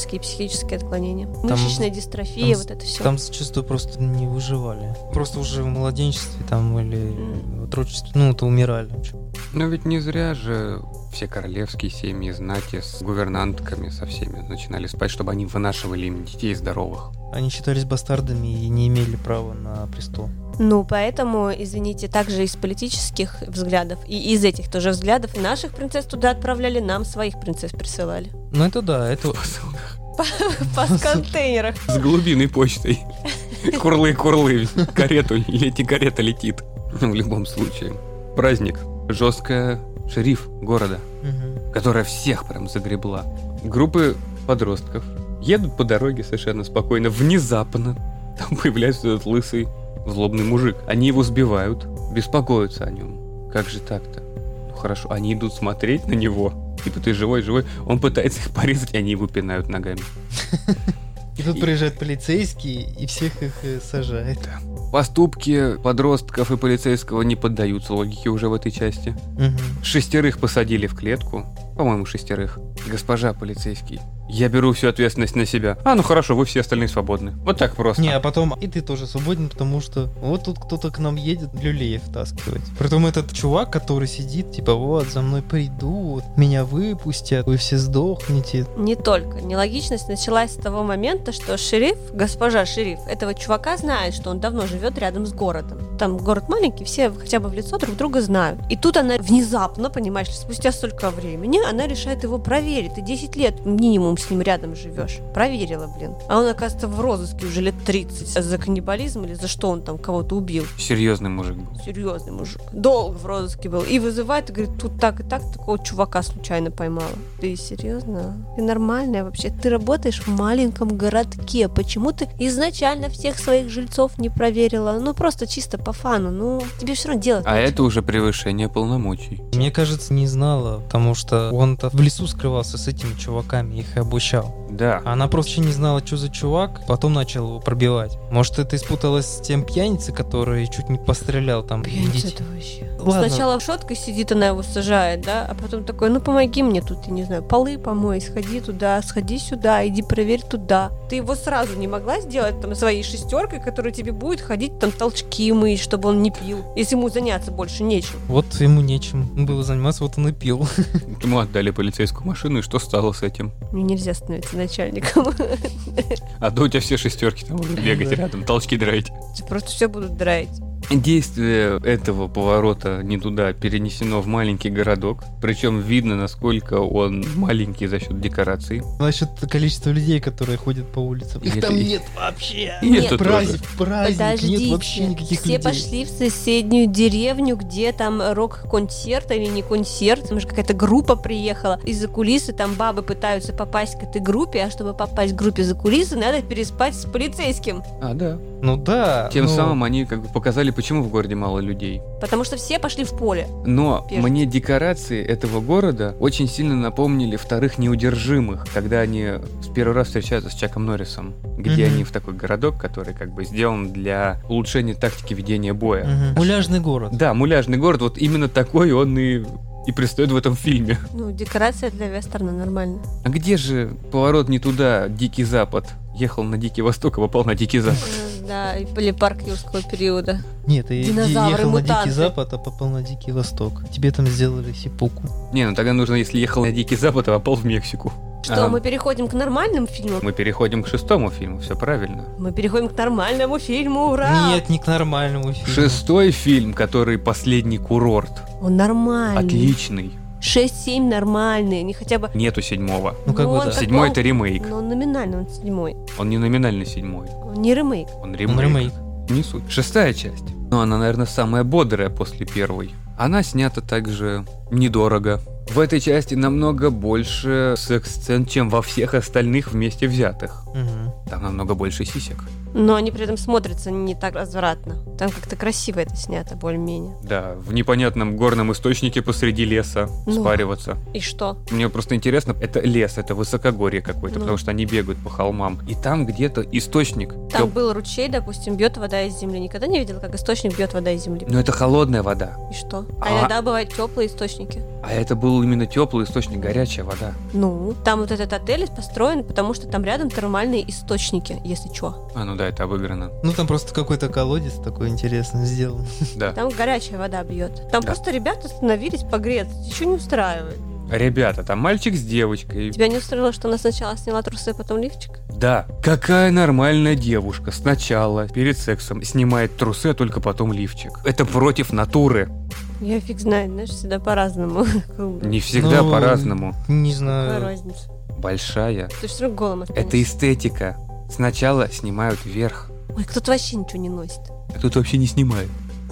психологические и психические отклонения. Мышечная дистрофия, там вот это все. Там зачастую просто не выживали. Просто уже в младенчестве там или в отрочестве, ну, то умирали. Но ведь не зря же все королевские семьи, знати с гувернантками, со всеми начинали спать, чтобы они вынашивали им детей здоровых. Они считались бастардами и не имели права на престол. Ну, поэтому, извините, также из политических взглядов и из этих тоже взглядов наших принцесс туда отправляли, нам своих принцесс присылали. Ну, это да, это... По контейнерах. С глубиной почтой. Курлы-курлы, карету, лети карета летит. В любом случае. Праздник. Жесткая шериф города, Мгм. которая всех прям загребла. Группы подростков едут по дороге совершенно спокойно. Внезапно там <laughs> появляется этот лысый злобный мужик. Они его сбивают, беспокоятся о нем. Как же так-то? Ну хорошо, они идут смотреть на него. Типа ты живой, живой. Он пытается их порезать, и они его пинают ногами. <laughs> И тут приезжает полицейский и всех их э, сажает. Поступки подростков и полицейского не поддаются логике уже в этой части. Мгм. Шестерых посадили в клетку. По-моему, шестерых. Госпожа полицейский, я беру всю ответственность на себя. А, ну хорошо, вы все остальные свободны. Вот так просто. Не, а потом и ты тоже свободен, потому что вот тут кто-то к нам едет люлей втаскивать. Притом этот чувак, который сидит, типа, вот, за мной придут, меня выпустят, вы все сдохнете. Не только. Нелогичность началась с того момента, что шериф, госпожа шериф, этого чувака знает, что он давно живет рядом с городом. Там город маленький, все хотя бы в лицо друг друга знают. И тут она внезапно, понимаешь спустя столько времени, она решает его проверить. Ты 10 лет минимум с ним рядом живешь. Проверила, блин. А он, оказывается, в розыске уже лет 30. За каннибализм или за что он там кого-то убил. Серьезный мужик был. Серьезный мужик. Долго в розыске был. И вызывает, и говорит, тут так и так, такого чувака случайно поймала. Ты серьезно? Ты нормальная вообще? Ты работаешь в маленьком городке. Почему ты изначально всех своих жильцов не проверила? Ну, просто чисто по фану. Ну, тебе все равно делать. А нечего. это уже превышение полномочий. Мне кажется, не знала, потому что он-то в лесу скрывался с этими чуваками, их и обучал. Да. Она просто еще не знала, что за чувак, потом начал его пробивать. Может, это испуталось с тем пьяницей, который чуть не пострелял там. Пьяница это вообще. Ладно. Сначала в шоткой сидит, она его сажает, да, а потом такой, ну помоги мне тут, я не знаю, полы помой, сходи туда, сходи сюда, иди проверь туда. Ты его сразу не могла сделать там своей шестеркой, которая тебе будет ходить там толчки мыть, чтобы он не пил, если ему заняться больше нечем. Вот ему нечем было заниматься, вот он и пил. <laughs> Ему отдали полицейскую машину, и что стало с этим? Мне нельзя становиться начальником. А то у тебя все шестерки там будут <laughs> бегать рядом, толчки драить. Просто все будут драить. Действие этого поворота не туда перенесено в маленький городок. Причем видно, насколько он маленький за счет декораций. Насчет количества людей, которые ходят по улицам. Их там нет вообще. и Нет, праздник, праздник, Подождите, нет вообще никаких все людей. пошли в соседнюю деревню, где там рок-концерт или не концерт, там же какая-то группа приехала. Из-за кулисы там бабы пытаются попасть к этой группе, а чтобы попасть к группе за кулисы, надо переспать с полицейским. А, да. Ну да. Тем ну, самым они как бы показали почему в городе мало людей? Потому что все пошли в поле. Но Пешки. мне декорации этого города очень сильно напомнили вторых неудержимых, когда они с первый раз встречаются с Чаком Норрисом, где Мгм. они в такой городок, который как бы сделан для улучшения тактики ведения боя. Мгм. Муляжный город. Да, муляжный город, вот именно такой он и, и предстает в этом фильме. Ну, декорация для вестерна нормально. А где же поворот не туда, Дикий Запад? Ехал на Дикий Восток, а попал на Дикий Запад. Да, и или парк юрского периода. Нет, ты Динозавры, ехал на мутанты. Дикий Запад, а попал на Дикий Восток. Тебе там сделали сипуку. Не, ну тогда нужно, если ехал на Дикий Запад, а попал в Мексику. Что, А, мы переходим к нормальным фильмам? мы переходим к шестому фильму, все правильно. Мы переходим к нормальному фильму, ура! Нет, не к нормальному фильму. Шестой фильм, который последний курорт. Он нормальный. Отличный. 6-7 нормальные, не хотя бы... Нету седьмого. Ну, как бы он да. Седьмой это ремейк. он- Ну, он номинально, он седьмой. Он не номинальный седьмой. Он не ремейк. Он Он ремейк. ремейк. Не суть. Шестая часть. Но она, наверное, самая бодрая после первой. Она снята также недорого. В этой части намного больше секс-сцен, чем во всех остальных вместе взятых. Мгм. Там намного больше сисек. Но они при этом смотрятся не так развратно. Там как-то красиво это снято, более-менее. Да, в непонятном горном источнике посреди леса Ну. спариваться. И что? Мне просто интересно, это лес, это высокогорье какое-то, Ну. потому что они бегают по холмам. И там где-то источник. Там Тёп- был ручей, допустим, бьет вода из земли. Никогда не видел, как источник бьет вода из земли? Но это холодная вода. И что? А- А иногда бывают теплые источники. А это был именно теплый источник, горячая вода. Ну, там вот этот отель построен, потому что там рядом термальные источники, если что. А, ну да, это обыграно. Ну там просто какой-то колодец такой интересный сделан. <laughs> Да. Там горячая вода бьет. Там Да. просто ребята остановились погреться. Ничего не устраивает. Ребята, там мальчик с девочкой. Тебя не устроило, что она сначала сняла трусы, а потом лифчик? Да. Какая нормальная девушка сначала перед сексом снимает трусы, а только потом лифчик. Это против натуры. Я фиг знает, знаешь, всегда по-разному. <laughs> Не всегда Ну, по-разному. Не Какая знаю. разница? Большая. Ты все равно голым останешься. Это эстетика. Сначала снимают вверх, Ой, кто-то вообще ничего не носит. а тут вообще не снимают. <laughs>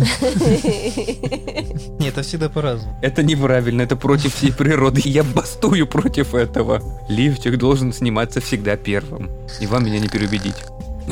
Нет, это всегда по-разному. Это неправильно, это против всей природы. Я бастую против этого. Лифчик должен сниматься всегда первым. И вам меня не переубедить.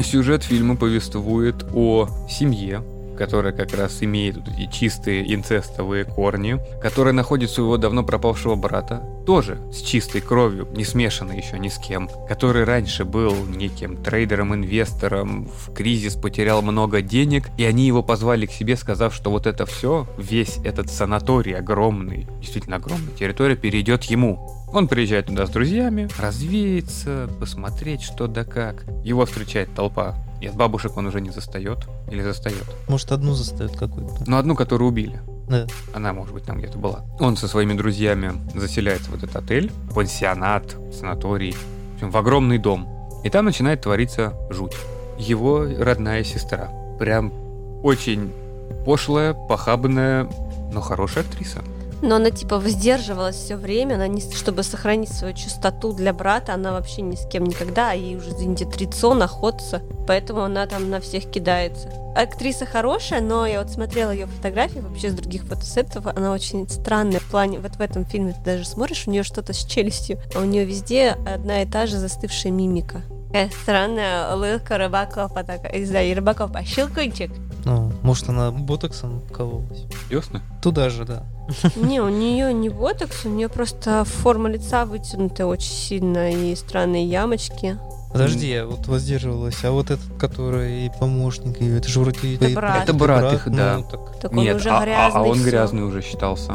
Сюжет фильма повествует о семье, которая как раз имеет вот эти чистые инцестовые корни, которая находит своего давно пропавшего брата, тоже с чистой кровью, не смешанной еще ни с кем, который раньше был неким трейдером-инвестором, в кризис потерял много денег, и они его позвали к себе, сказав, что вот это все, весь этот санаторий огромный, действительно огромная территория, перейдет ему. Он приезжает туда с друзьями, развеется, посмотреть что да как. Его встречает толпа. И от бабушек он уже не застает. Или застает. Может, одну заставят какую-то. Но одну, которую убили. Да. Она, может быть, там где-то была. Он со своими друзьями заселяется в этот отель, пансионат, санаторий, в общем, в огромный дом. И там начинает твориться жуть. Его родная сестра. Прям очень пошлая, похабная, но хорошая актриса. Но она типа воздерживалась все время, она не, чтобы сохранить свою чистоту для брата, она вообще ни с кем никогда, а ей уже, извините, трицо, находится, поэтому она там на всех кидается. Актриса хорошая, но я вот смотрела ее фотографии вообще с других фотосетов, она очень странная в плане, вот в этом фильме ты даже смотришь, у нее что-то с челюстью, а у нее везде одна и та же застывшая мимика. Э, странная улыбка рыбаков, а так, не знаю, рыбаков, а щелкунчик. Ну, может, она ботоксом кололась. Ясно? Туда же, да. Не, у нее не ботокс, у нее просто форма лица вытянутая очень сильно и странные ямочки. Подожди, я вот воздерживалась, а вот этот, который помощник ее, это же вроде... Это и- брат. Это брат их, да. Ну, так Так он Нет, уже а, а- грязный. а он всё. грязный уже считался.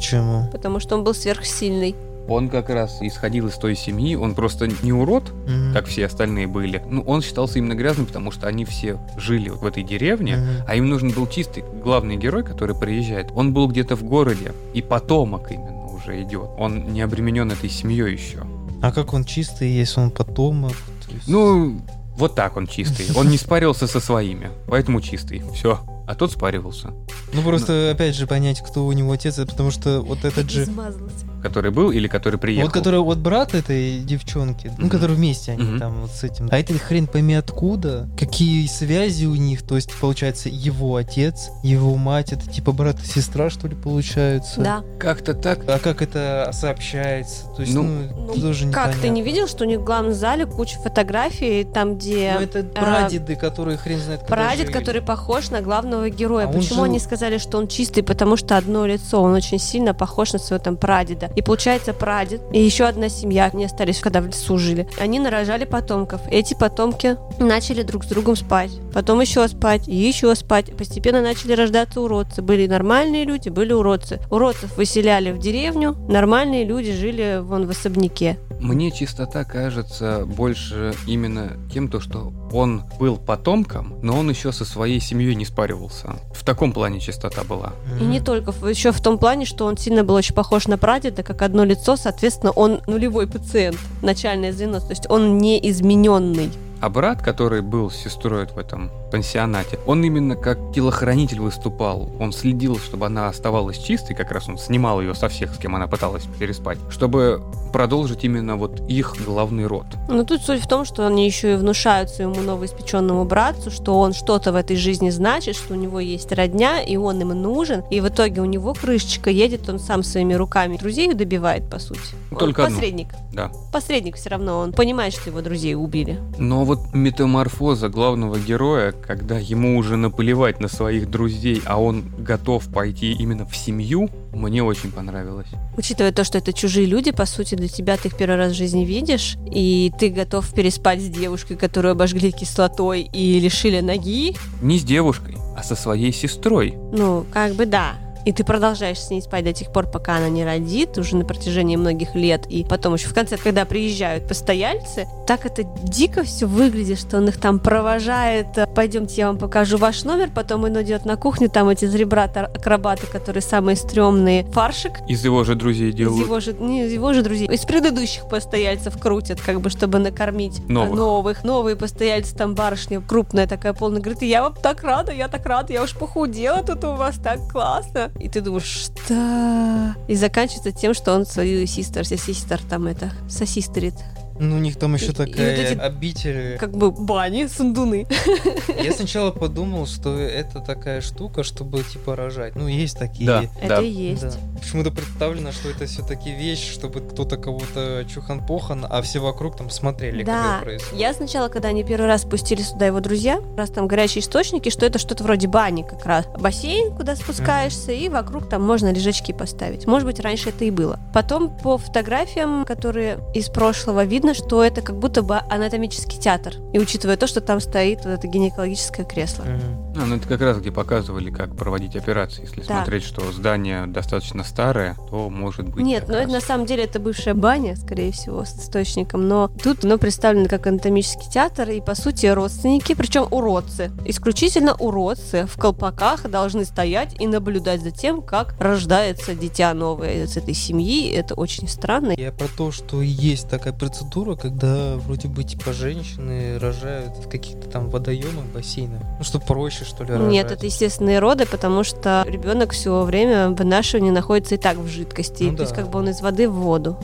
чему? Потому что он был сверхсильный. Он как раз исходил из той семьи, он просто не урод, Мгм. как все остальные были. Ну, он считался именно грязным, потому что они все жили вот в этой деревне, Мгм. а им нужен был чистый главный герой, который приезжает. Он был где-то в городе, и потомок именно уже идет. Он не обременен этой семьей еще. А как он чистый, если он потомок? То есть- Ну, вот так он чистый. Он не спарился со своими, поэтому чистый. Все. А тот спаривался. Ну просто, опять же, понять, кто у него отец, потому что вот этот же... Измазалась. Который был или который приехал? Вот который вот брат этой девчонки, ну, Мгм. который вместе они Мгм. там вот с этим. А это хрен пойми откуда, какие связи у них, то есть, получается, его отец, его мать, это типа брат и сестра, что ли, получаются? Да. Как-то так. А как это сообщается? То есть, Ну, ну, Ну, тоже Как, ты не непонятно. видел, что у них в главном зале куча фотографий, там, где Ну, это прадеды, которые хрен знает прадед, жили. который похож на главного героя. А он Почему жил- они сказали, что он чистый? Потому что одно лицо, он очень сильно похож на своего там прадеда. И получается прадед, и еще одна семья, они остались, когда в лесу жили. Они нарожали потомков. Эти потомки начали друг с другом спать. Потом еще спать, и еще спать. Постепенно начали рождаться уродцы. Были нормальные люди, были уродцы. Уродцев выселяли в деревню, нормальные люди жили вон в особняке. Мне чистота кажется больше именно тем, то, что он был потомком, но он еще со своей семьей не спаривался. В таком плане чистота была. И не только, еще в том плане, что он сильно был очень похож на прадеда, как одно лицо, соответственно, он нулевой пациент, начальное звено, то есть он не измененный. А брат, который был с сестрой в этом пансионате, он именно как телохранитель выступал. Он следил, чтобы она оставалась чистой, как раз он снимал ее со всех, с кем она пыталась переспать, чтобы продолжить именно вот их главный род. Но тут суть в том, что они еще и внушают своему новоиспеченному братцу, что он что-то в этой жизни значит, что у него есть родня, и он им нужен, и в итоге у него крышечка едет, он сам своими руками друзей добивает, по сути. Он Только одну. посредник. Да. Посредник все равно, он понимает, что его друзей убили. Но вот метаморфоза главного героя, когда ему уже наплевать на своих друзей, а он готов пойти именно в семью, мне очень понравилось. Учитывая то, что это чужие люди, по сути, для тебя ты их первый раз в жизни видишь, и ты готов переспать с девушкой, которую обожгли кислотой и лишили ноги, Не с девушкой, а со своей сестрой. ну, как бы да. И ты продолжаешь с ней спать до тех пор, пока она не родит, уже на протяжении многих лет. И потом еще в конце, когда приезжают постояльцы, так это дико все выглядит, что он их там провожает. Пойдемте, я вам покажу ваш номер. Потом он идет на кухню, там эти зребраты-акробаты, которые самые стрёмные. Фаршик Из его же друзей из делают. его же, не из его же друзей, из предыдущих постояльцев крутят, как бы, чтобы накормить а, Новых. новых. Новые постояльцы, там барышня крупная такая, полная, говорит, я вам так рада, я так рада, я уж похудела, тут у вас так классно. И ты думаешь, что? И заканчивается тем, что он свою систер, систер там это, сосистерит. Ну, у них там еще и такая вот эти- обитель. Как бы бани, сундуны. <laughs> Я сначала подумал, что это такая штука, чтобы типа рожать. Ну, есть такие. Да. Это и есть. Да. Почему-то представлено, что это все-таки вещь, чтобы кто-то кого-то чухан-похан, а все вокруг там смотрели, как Да, это происходит. я сначала, когда они первый раз спустили сюда его друзья, раз там горячие источники, что это что-то вроде бани как раз. Бассейн, куда спускаешься, и вокруг там можно лежачки поставить. Может быть, раньше это и было. Потом по фотографиям, которые из прошлого, видно, что это как будто бы анатомический театр. И учитывая то, что там стоит вот это гинекологическое кресло. Мгм. А, ну это как раз где показывали, как проводить операции. Если Да. смотреть, что здание достаточно старое, то может быть. Нет, но это раз. на самом деле это бывшая баня, скорее всего, с источником. Но тут оно представлено как анатомический театр, и по сути родственники, причем уродцы. Исключительно уродцы в колпаках должны стоять и наблюдать за тем, как рождается дитя новое из этой семьи. Это очень странно. Я про то, что есть такая процедура, когда вроде бы типа женщины рожают в каких-то там водоемах, бассейнах. Ну, что проще, что ли, рожать. Нет, это естественные роды, потому что ребенок все время вынашивания находится и так в жидкости. Ну То есть да. как бы он из воды в воду.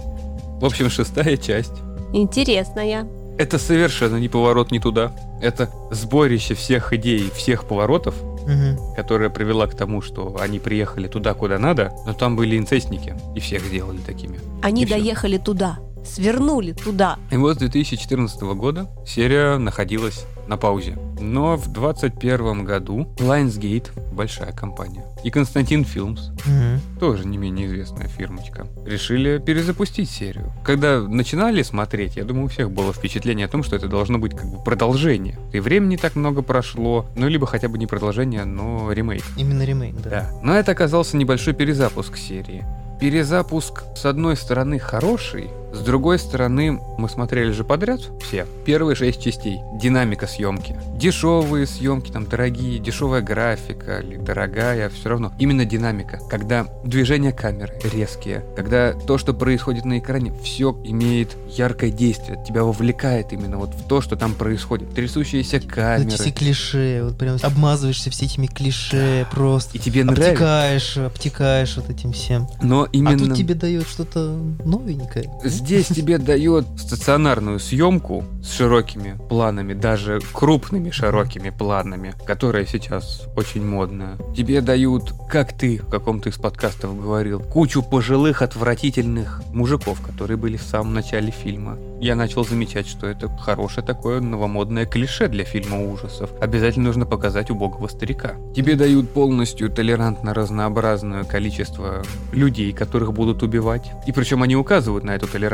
В общем, шестая часть. Интересная. Это совершенно не поворот не туда. Это сборище всех идей, всех поворотов, Мгм. которая привела к тому, что они приехали туда, куда надо, но там были инцестники, и всех сделали такими. Они И доехали туда, свернули туда. И вот с 2014 года серия находилась на паузе. Но в 2021 году Lionsgate, большая компания, и Константин Филмс, Мгм. тоже не менее известная фирмочка, решили перезапустить серию. Когда начинали смотреть, я думаю, у всех было впечатление о том, что это должно быть как бы продолжение. И времени так много прошло, ну либо хотя бы не продолжение, но ремейк. Именно ремейк, да. Да. Но это оказался небольшой перезапуск серии. Перезапуск, с одной стороны, хороший, С другой стороны, мы смотрели же подряд все. Первые шесть частей. Динамика съемки. Дешевые съемки, там дорогие, дешевая графика или дорогая, все равно. Именно динамика. Когда движения камеры резкие, когда то, что происходит на экране, все имеет яркое действие, тебя вовлекает именно вот в то, что там происходит. Трясущиеся камеры. Эти все клише, вот прям обмазываешься все этими клише просто. И тебе нравится. Обтекаешь, обтекаешь вот этим всем. Но именно... А тут тебе дает что-то новенькое. Здесь тебе дает стационарную съемку с широкими планами, даже крупными широкими планами, которая сейчас очень модная. Тебе дают, как ты в каком-то из подкастов говорил, кучу пожилых отвратительных мужиков, которые были в самом начале фильма. Я начал замечать, что это хорошее такое новомодное клише для фильма ужасов. Обязательно нужно показать убогого старика. Тебе дают полностью толерантно разнообразное количество людей, которых будут убивать. И причем они указывают на эту толерантность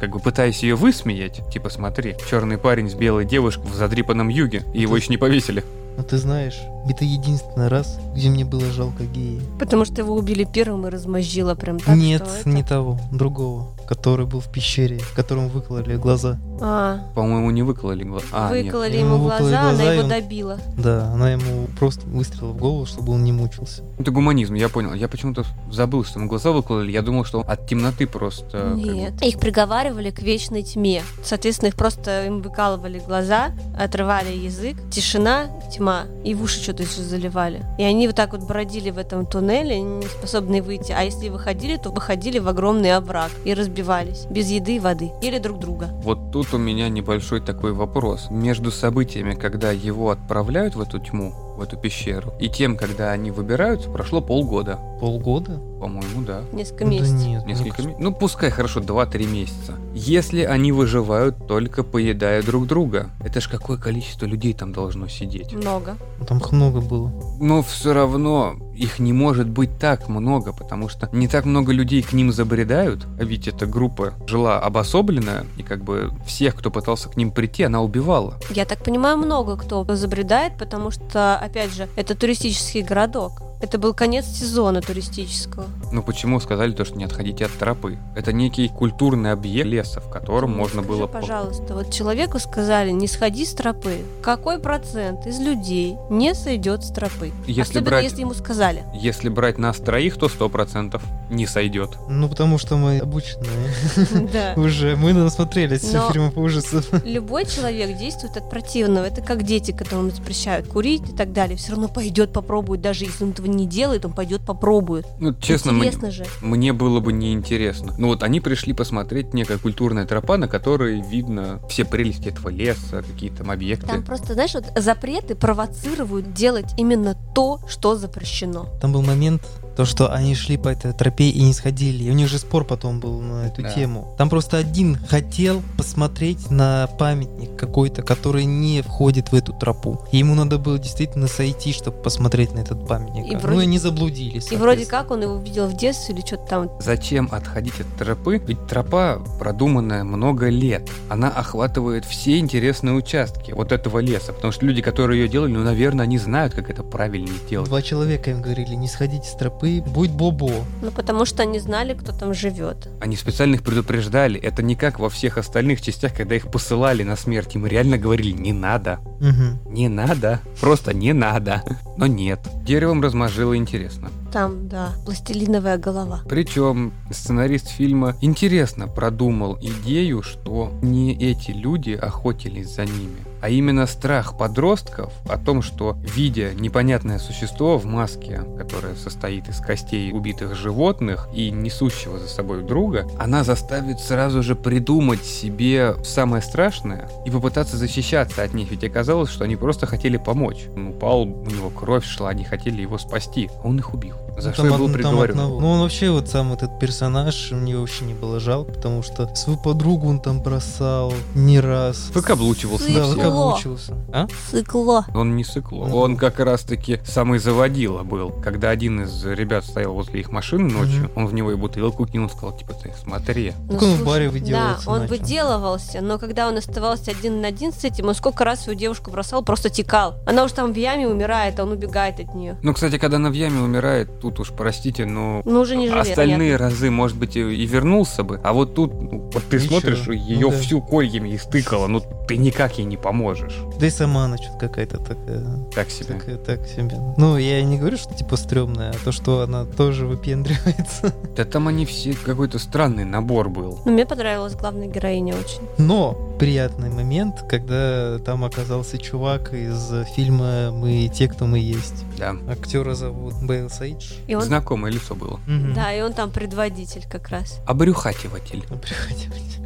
как бы пытаясь ее высмеять. Типа, смотри, черный парень с белой девушкой в задрипанном юге, и его еще не повесили. Ну ты знаешь, это единственный раз, где мне было жалко гея. Потому что его убили первым и размозжило прям так, Нет, что это... не того, другого, который был в пещере, которому выкололи глаза. А, По-моему, не выкололи глаза. А, нет. выкололи Ему ему выкололи глаза, глаза, она его он- добила. Да, она ему просто выстрелила в голову, чтобы он не мучился. Это гуманизм, я понял. Я почему-то забыл, что ему глаза выкололи. Я думал, что от темноты просто... как Нет. Их приговаривали к вечной тьме. Соответственно, их просто им выкалывали глаза, отрывали язык, тишина, тьма, и в уши что-то еще заливали. И они вот так вот бродили в этом туннеле, не способные выйти. А если выходили, то выходили в огромный овраг и разбивались. Без еды и воды. Или друг друга. Вот тут у меня небольшой такой вопрос. Между событиями, когда его отправляют в эту тьму, в эту пещеру, и тем, когда они выбираются, прошло полгода. Полгода? По-моему, да. Несколько Да месяцев. нет, мне Несколько кажется, месяцев. Ну, пускай хорошо, 2-3 месяца. Если они выживают, только поедая друг друга. Это ж какое количество людей там должно сидеть. Много. Там их много было. Но все равно их не может быть так много, потому что не так много людей к ним забредают, а ведь эта группа жила обособленная, и как бы всех, кто пытался к ним прийти, она убивала. Я так понимаю, много кто забредает, потому что, опять же, это туристический городок. Это был конец сезона туристического. Ну почему сказали то, что не отходите от тропы? Это некий культурный объект леса, в котором можно Скажи, было... по- пожалуйста, вот человеку сказали, не сходи с тропы. Какой процент из людей не сойдет с тропы? Если Особенно, брать- если ему сказали. Если брать нас троих, то сто процентов не сойдет. Ну, потому что мы обученные Да. <laughs> уже. Мы насмотрелись все фильмы по ужасам. Любой человек действует от противного. Это как дети, которым запрещают курить и так далее. Все равно пойдет попробует, даже если он этого не делает, он пойдет попробует. Ну, честно, мне, Интересно же. мне было бы неинтересно. Ну вот они пришли посмотреть некая культурная тропа, на которой видно все прелести этого леса, какие там объекты. Там просто, знаешь, вот запреты провоцируют делать именно то, что запрещено. Там был момент, то, что они шли по этой тропе и не сходили. И у них же спор потом был на эту Да. тему. Там просто один хотел посмотреть на памятник какой-то, который не входит в эту тропу. И ему надо было действительно сойти, чтобы посмотреть на этот памятник. И ну вроде- и они заблудились. И вроде как он его видел в детстве или что-то там. Зачем отходить от тропы? Ведь тропа продуманная много лет. Она охватывает все интересные участки вот этого леса. Потому что люди, которые ее делали, ну, наверное, они знают, как это правильно сделать. Два человека им говорили, не сходите с тропы, будь бобо. Ну, потому что они знали, кто там живет. Они специально их предупреждали. Это не как во всех остальных частях, когда их посылали на смерть. Им реально говорили, не надо. Мгм. Не надо. Просто не надо. Но нет. Деревом размажило интересно. Там, да, пластилиновая голова. Причем сценарист фильма интересно продумал идею, что не эти люди охотились за ними, а именно страх подростков о том, что, видя непонятное существо в маске, которое состоит из костей убитых животных и несущего за собой друга, она заставит сразу же придумать себе самое страшное и попытаться защищаться от них, ведь оказалось, что они просто хотели помочь. Он упал, у него кровь шла, они хотели его спасти, а он их убил. За Ну, что там и был приговорен. одного. Ну, он вообще вот сам этот персонаж, мне вообще не было жалко, потому что свою подругу он там бросал не раз. Выкаблучивался Сын Да. Сыкло. выучился. А? Сыкло. Он не сыкло. Ну. Он как раз-таки самый заводила был. Когда один из ребят стоял возле их машины ночью, Мгм. он в него и бутылку кинул, сказал, типа, ты смотри. Ну, Так он в слушай, баре Да, выделываться он начал. выделывался, но когда он оставался один на один с этим, он сколько раз свою девушку бросал, просто текал. Она уж там в яме умирает, а он убегает от нее. Ну, кстати, когда она в яме умирает, тут уж, простите, но Ну, уже не живет. остальные разы, может быть, и, и вернулся бы. А вот тут, ну, вот ты Ничего. смотришь, Ну ее да. всю кольями истыкала, ну ты никак ей не поможешь. Да и сама она что-то какая-то такая... Так себе. Такая, так себе. Ну, я не говорю, что типа стрёмная, а то, что она тоже выпендривается. <laughs> Да там они все, какой-то странный набор был. Ну, мне понравилась главная героиня очень. Но приятный момент, когда там оказался чувак из фильма «Мы те, кто мы есть». Да. Актера зовут Бейл Сейдж. И он, Знакомое лицо было. Мгм. да, и он там предводитель как раз. Обрюхативатель.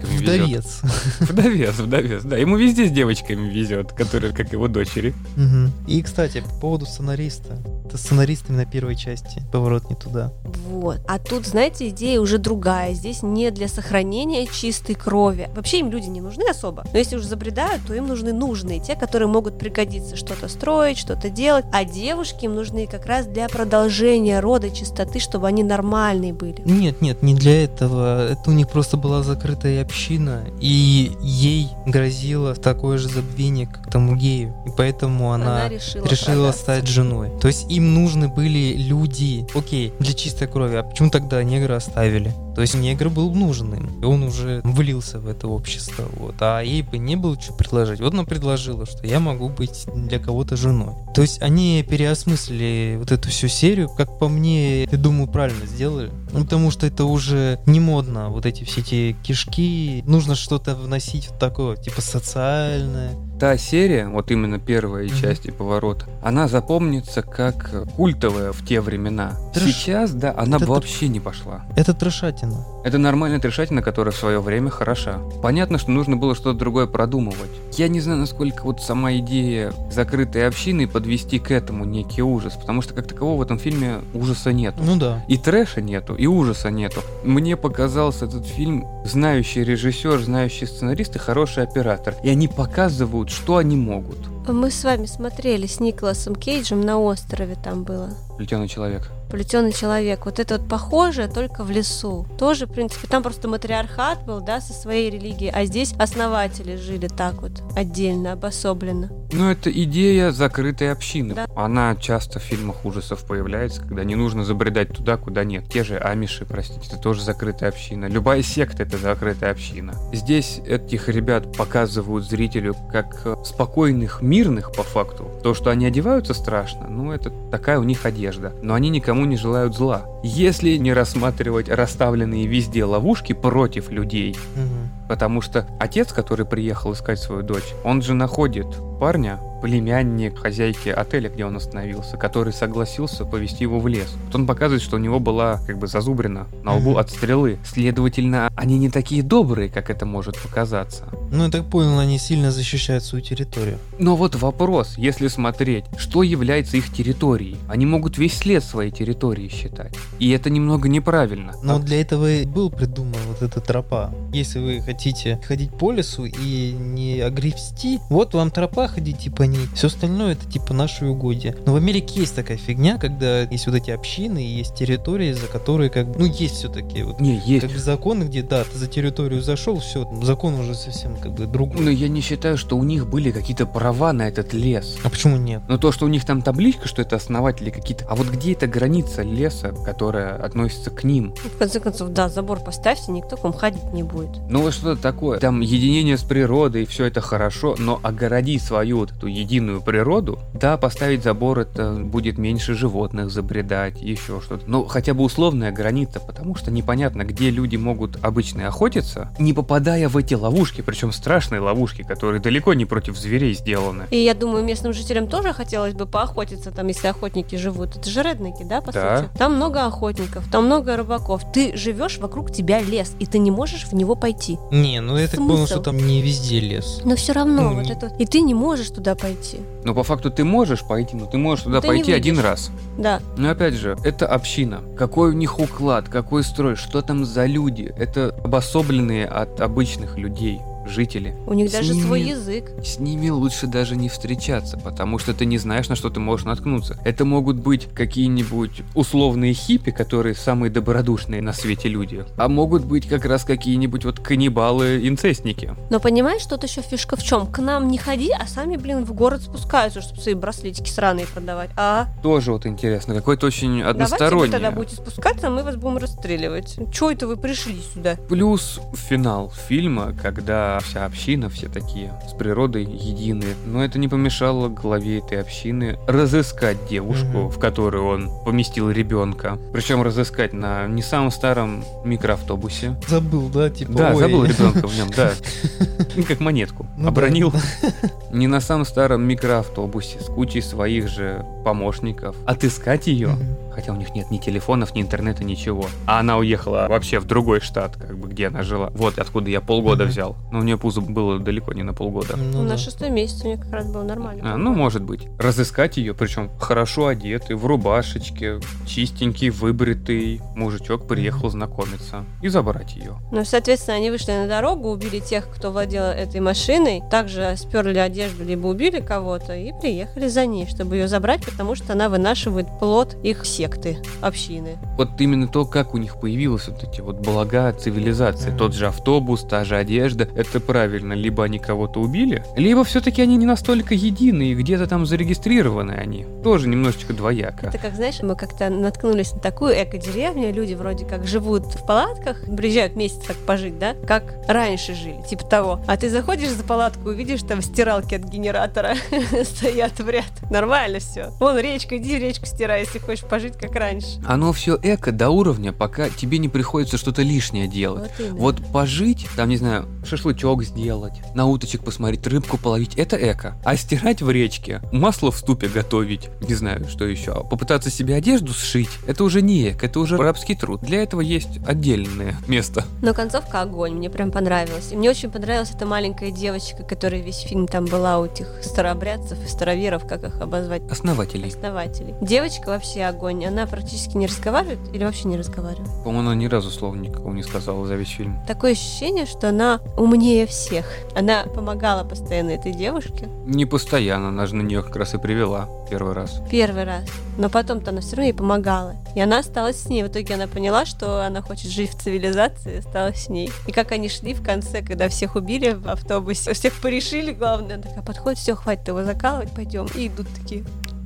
Везет. Вдовец. Вдовец, вдовец, да. Ему везде с девочками везет, которые, как его дочери. Мгм. И, кстати, по поводу сценариста. Это сценарист именно первой части. Поворот не туда. Вот. А тут, знаете, идея уже другая. Здесь не для сохранения чистой крови. Вообще им люди не нужны особо. Но если уже забредают, то им нужны нужные. Те, которые могут пригодиться что-то строить, что-то делать. А девушки им нужны как раз для продолжения рода чистоты, чтобы они нормальные были. Нет, нет, не для этого. Это у них просто была закрытая община, и ей грозило такое же забвение, как тому гею. И поэтому она, решила, решила продаться. стать женой. То есть им нужны были люди, окей, для чистой крови. А почему тогда негра оставили? То есть негр был нужен им, и он уже влился в это общество. Вот. А ей бы не было что предложить. Вот она предложила, что я могу быть для кого-то женой. То есть они переосмыслили вот эту всю серию. Как по мне, я думаю, правильно сделали. Ну, потому что это уже не модно, вот эти все эти кишки. Нужно что-то вносить вот такое, типа социальное. Та серия, вот именно первая Мгм. часть и поворот, она запомнится как культовая в те времена. Трэш. Сейчас, да, она Это бы тр- вообще не пошла. Это трешатина. Это нормальная трешатина, которая в свое время хороша. Понятно, что нужно было что-то другое продумывать. Я не знаю, насколько вот сама идея закрытой общины подвести к этому некий ужас, потому что как такового в этом фильме ужаса нет. Ну да. И трэша нету, и ужаса нету. Мне показался этот фильм знающий режиссер, знающий сценарист и хороший оператор. И они показывают, что они могут. Мы с вами смотрели с Николасом Кейджем на острове там было. Плетеный человек. Плетеный человек. Вот это вот похоже, только в лесу. Тоже, в принципе, там просто матриархат был, да, со своей религией, а здесь основатели жили так вот, отдельно, обособленно. Но это идея закрытой общины. Да. Она часто в фильмах ужасов появляется, когда не нужно забредать туда, куда нет. Те же амиши, простите, это тоже закрытая община. Любая секта это закрытая община. Здесь этих ребят показывают зрителю как э, спокойных, мирных по факту. То, что они одеваются страшно, ну это такая у них одежда. Но они никому не желают зла. Если не рассматривать расставленные везде ловушки против людей, Мгм. Потому что отец, который приехал искать свою дочь, он же находит парня, племянник хозяйки отеля, где он остановился, который согласился повести его в лес. Вот он показывает, что у него была как бы зазубрина на лбу Мгм. от стрелы. Следовательно, они не такие добрые, как это может показаться. Ну, я так понял, они сильно защищают свою территорию. Но вот вопрос, если смотреть, что является их территорией? Они могут весь след своей территории считать. И это немного неправильно. Но А- для этого и был придуман вот эта тропа. Если вы хотите ходить по лесу и не огребсти, вот вам тропа, ходите по ней. Все остальное это типа наши угодья. Но в Америке есть такая фигня, когда есть вот эти общины, и есть территории, за которые как бы, ну есть все-таки вот Не, есть. как бы законы, где да, ты за территорию зашел, все, закон уже совсем как бы другой. Но я не считаю, что у них были какие-то права на этот лес. А почему нет? Но то, что у них там табличка, что это основатели какие-то... А вот где эта граница леса, которая относится к ним? Ну, В конце концов, да, забор поставьте, никто к вам ходить не будет. Ну вот что-то такое. Там единение с природой, все это хорошо, но огородить свою вот эту единую природу, да, поставить забор, это будет меньше животных забредать, еще что-то. Ну, хотя бы условная граница, потому что непонятно, где люди могут обычно охотиться, не попадая в эти ловушки, причем страшные ловушки, которые далеко не против зверей сделаны. И я думаю, местным жителям тоже хотелось бы поохотиться, там, если охотники живут. Это же реднеки, да, по Да. сути? Там много охотников, там много рыбаков. Ты живешь, вокруг тебя лес, и ты не можешь в него пойти. Не, ну я так понял, что там не везде лес. Но все равно, Ну, вот и- это... И ты не можешь туда пойти. Но по факту ты можешь пойти, но ты можешь туда Ты не пойти один раз. Да. Но опять же, это община. Какой у них уклад, какой строй, что там за люди? Это обособленные от обычных людей. Жители. У них С даже ними- свой язык. С ними лучше даже не встречаться, потому что ты не знаешь, на что ты можешь наткнуться. Это могут быть какие-нибудь условные хиппи, которые самые добродушные на свете люди, а могут быть как раз какие-нибудь вот каннибалы-инцестники. Но понимаешь, тут еще фишка в чем? К нам не ходи, а сами, блин, в город спускаются, чтобы свои браслетики сраные продавать. А Тоже вот интересно, какой-то очень давайте вы односторонний. тогда будете спускаться, а мы вас будем расстреливать. Чего это вы пришли сюда? Плюс финал фильма, когда вся община, все такие с природой едины. Но это не помешало главе этой общины разыскать девушку, Мгм. в которую он поместил ребенка. Причем разыскать на не самом старом микроавтобусе. Забыл, да, типа. Да, ой. забыл ребенка в нем, да. <laughs> Как монетку. Ну Обронил. да. <laughs> Не на самом старом микроавтобусе с кучей своих же помощников. Отыскать ее. Хотя у них нет ни телефонов, ни интернета, ничего. А она уехала вообще в другой штат, как бы, где она жила. Вот откуда я полгода взял. Но у нее пузо было далеко не на полгода. Ну на шестой месяц у меня как раз было нормально. А, ну, может быть. Разыскать ее, причем хорошо одетый, в рубашечке, чистенький, выбритый мужичок приехал знакомиться и забрать ее. Ну, соответственно, они вышли на дорогу, убили тех, кто владел этой машиной, также сперли одежду, либо убили кого-то и приехали за ней, чтобы ее забрать, потому что она вынашивает плод их секты, общины. Вот именно то, как у них появились вот эти вот блага цивилизации. Мгм. Тот же автобус, та же одежда. Это правильно. Либо они кого-то убили, либо все-таки они не настолько едины и где-то там зарегистрированы они. Тоже немножечко двояко. Это как, знаешь, мы как-то наткнулись на такую эко-деревню, люди вроде как живут в палатках, приезжают месяц так пожить, да, как раньше жили, типа того. А ты заходишь за палатку, увидишь там стиралки от генератора <laughs> стоят в ряд. Нормально все. Вон речка, иди речку стирай, если хочешь пожить как раньше. Оно все эко до уровня, пока тебе не приходится что-то лишнее делать. Вот именно. Вот пожить, там, не знаю, шашлычок сделать, на уточек посмотреть, рыбку половить, это эко. А стирать в речке, масло в ступе готовить, не знаю, что еще, попытаться себе одежду сшить, это уже не эко, это уже рабский труд. Для этого есть отдельное место. Но концовка огонь, мне прям понравилась. И мне очень понравилась эта маленькая девочка, которая весь фильм там была у этих старообрядцев и староверов, как их обозвать, Основателей. основателей. Девочка вообще огонь, она практически не разговаривает или вообще не разговаривает. По-моему, она ни разу слова никакого не сказала за весь фильм. Такое ощущение, что она умнее всех. Она помогала постоянно этой девушке Не постоянно, она же на нее как раз и привела первый раз. первый раз. Но потом-то она все равно ей помогала. И она осталась с ней. В итоге она поняла, что она хочет жить в цивилизации, и осталась с ней. И как они шли в конце, когда всех убили в автобусе, всех порешили, главное, она такая подходит, все, хватит его закалывать, пойдем. И идут такие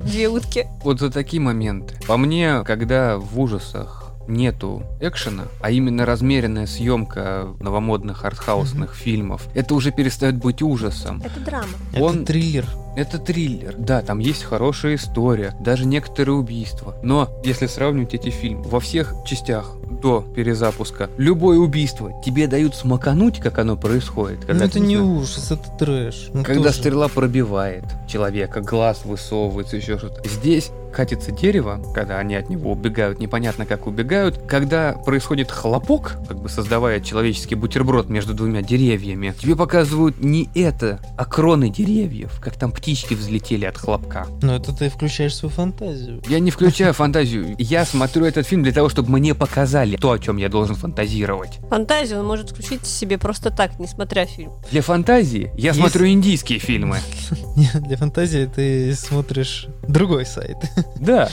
две утки. Вот за такие моменты. По мне, когда в ужасах нету экшена, а именно размеренная съемка новомодных артхаусных фильмов, это уже перестает быть ужасом. Это драма. Это Он- триллер. Это триллер. Да, там есть хорошая история, даже некоторые убийства. Но если сравнивать эти фильмы, во всех частях до перезапуска, любое убийство тебе дают смакануть, как оно происходит. Ну когда это ты, не знаю, ужас, это трэш. Ну, Когда тоже. стрела пробивает человека, глаз высовывается, еще что-то. Здесь катится дерево, когда они от него убегают, непонятно как убегают. Когда происходит хлопок, как бы создавая человеческий бутерброд между двумя деревьями, тебе показывают не это, а кроны деревьев, как там птички взлетели от хлопка. Но это ты включаешь свою фантазию. Я не включаю фантазию. Я смотрю этот фильм для того, чтобы мне показали то, о чем я должен фантазировать. Фантазию он может включить себе просто так, не смотря фильм. Для фантазии я Есть- смотрю индийские фильмы. <laughs> Нет, для фантазии ты смотришь другой сайт. <laughs> Да.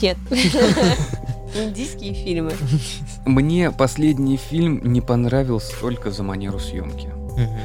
Нет. <laughs> Индийские фильмы. Мне последний фильм не понравился только за манеру съемки.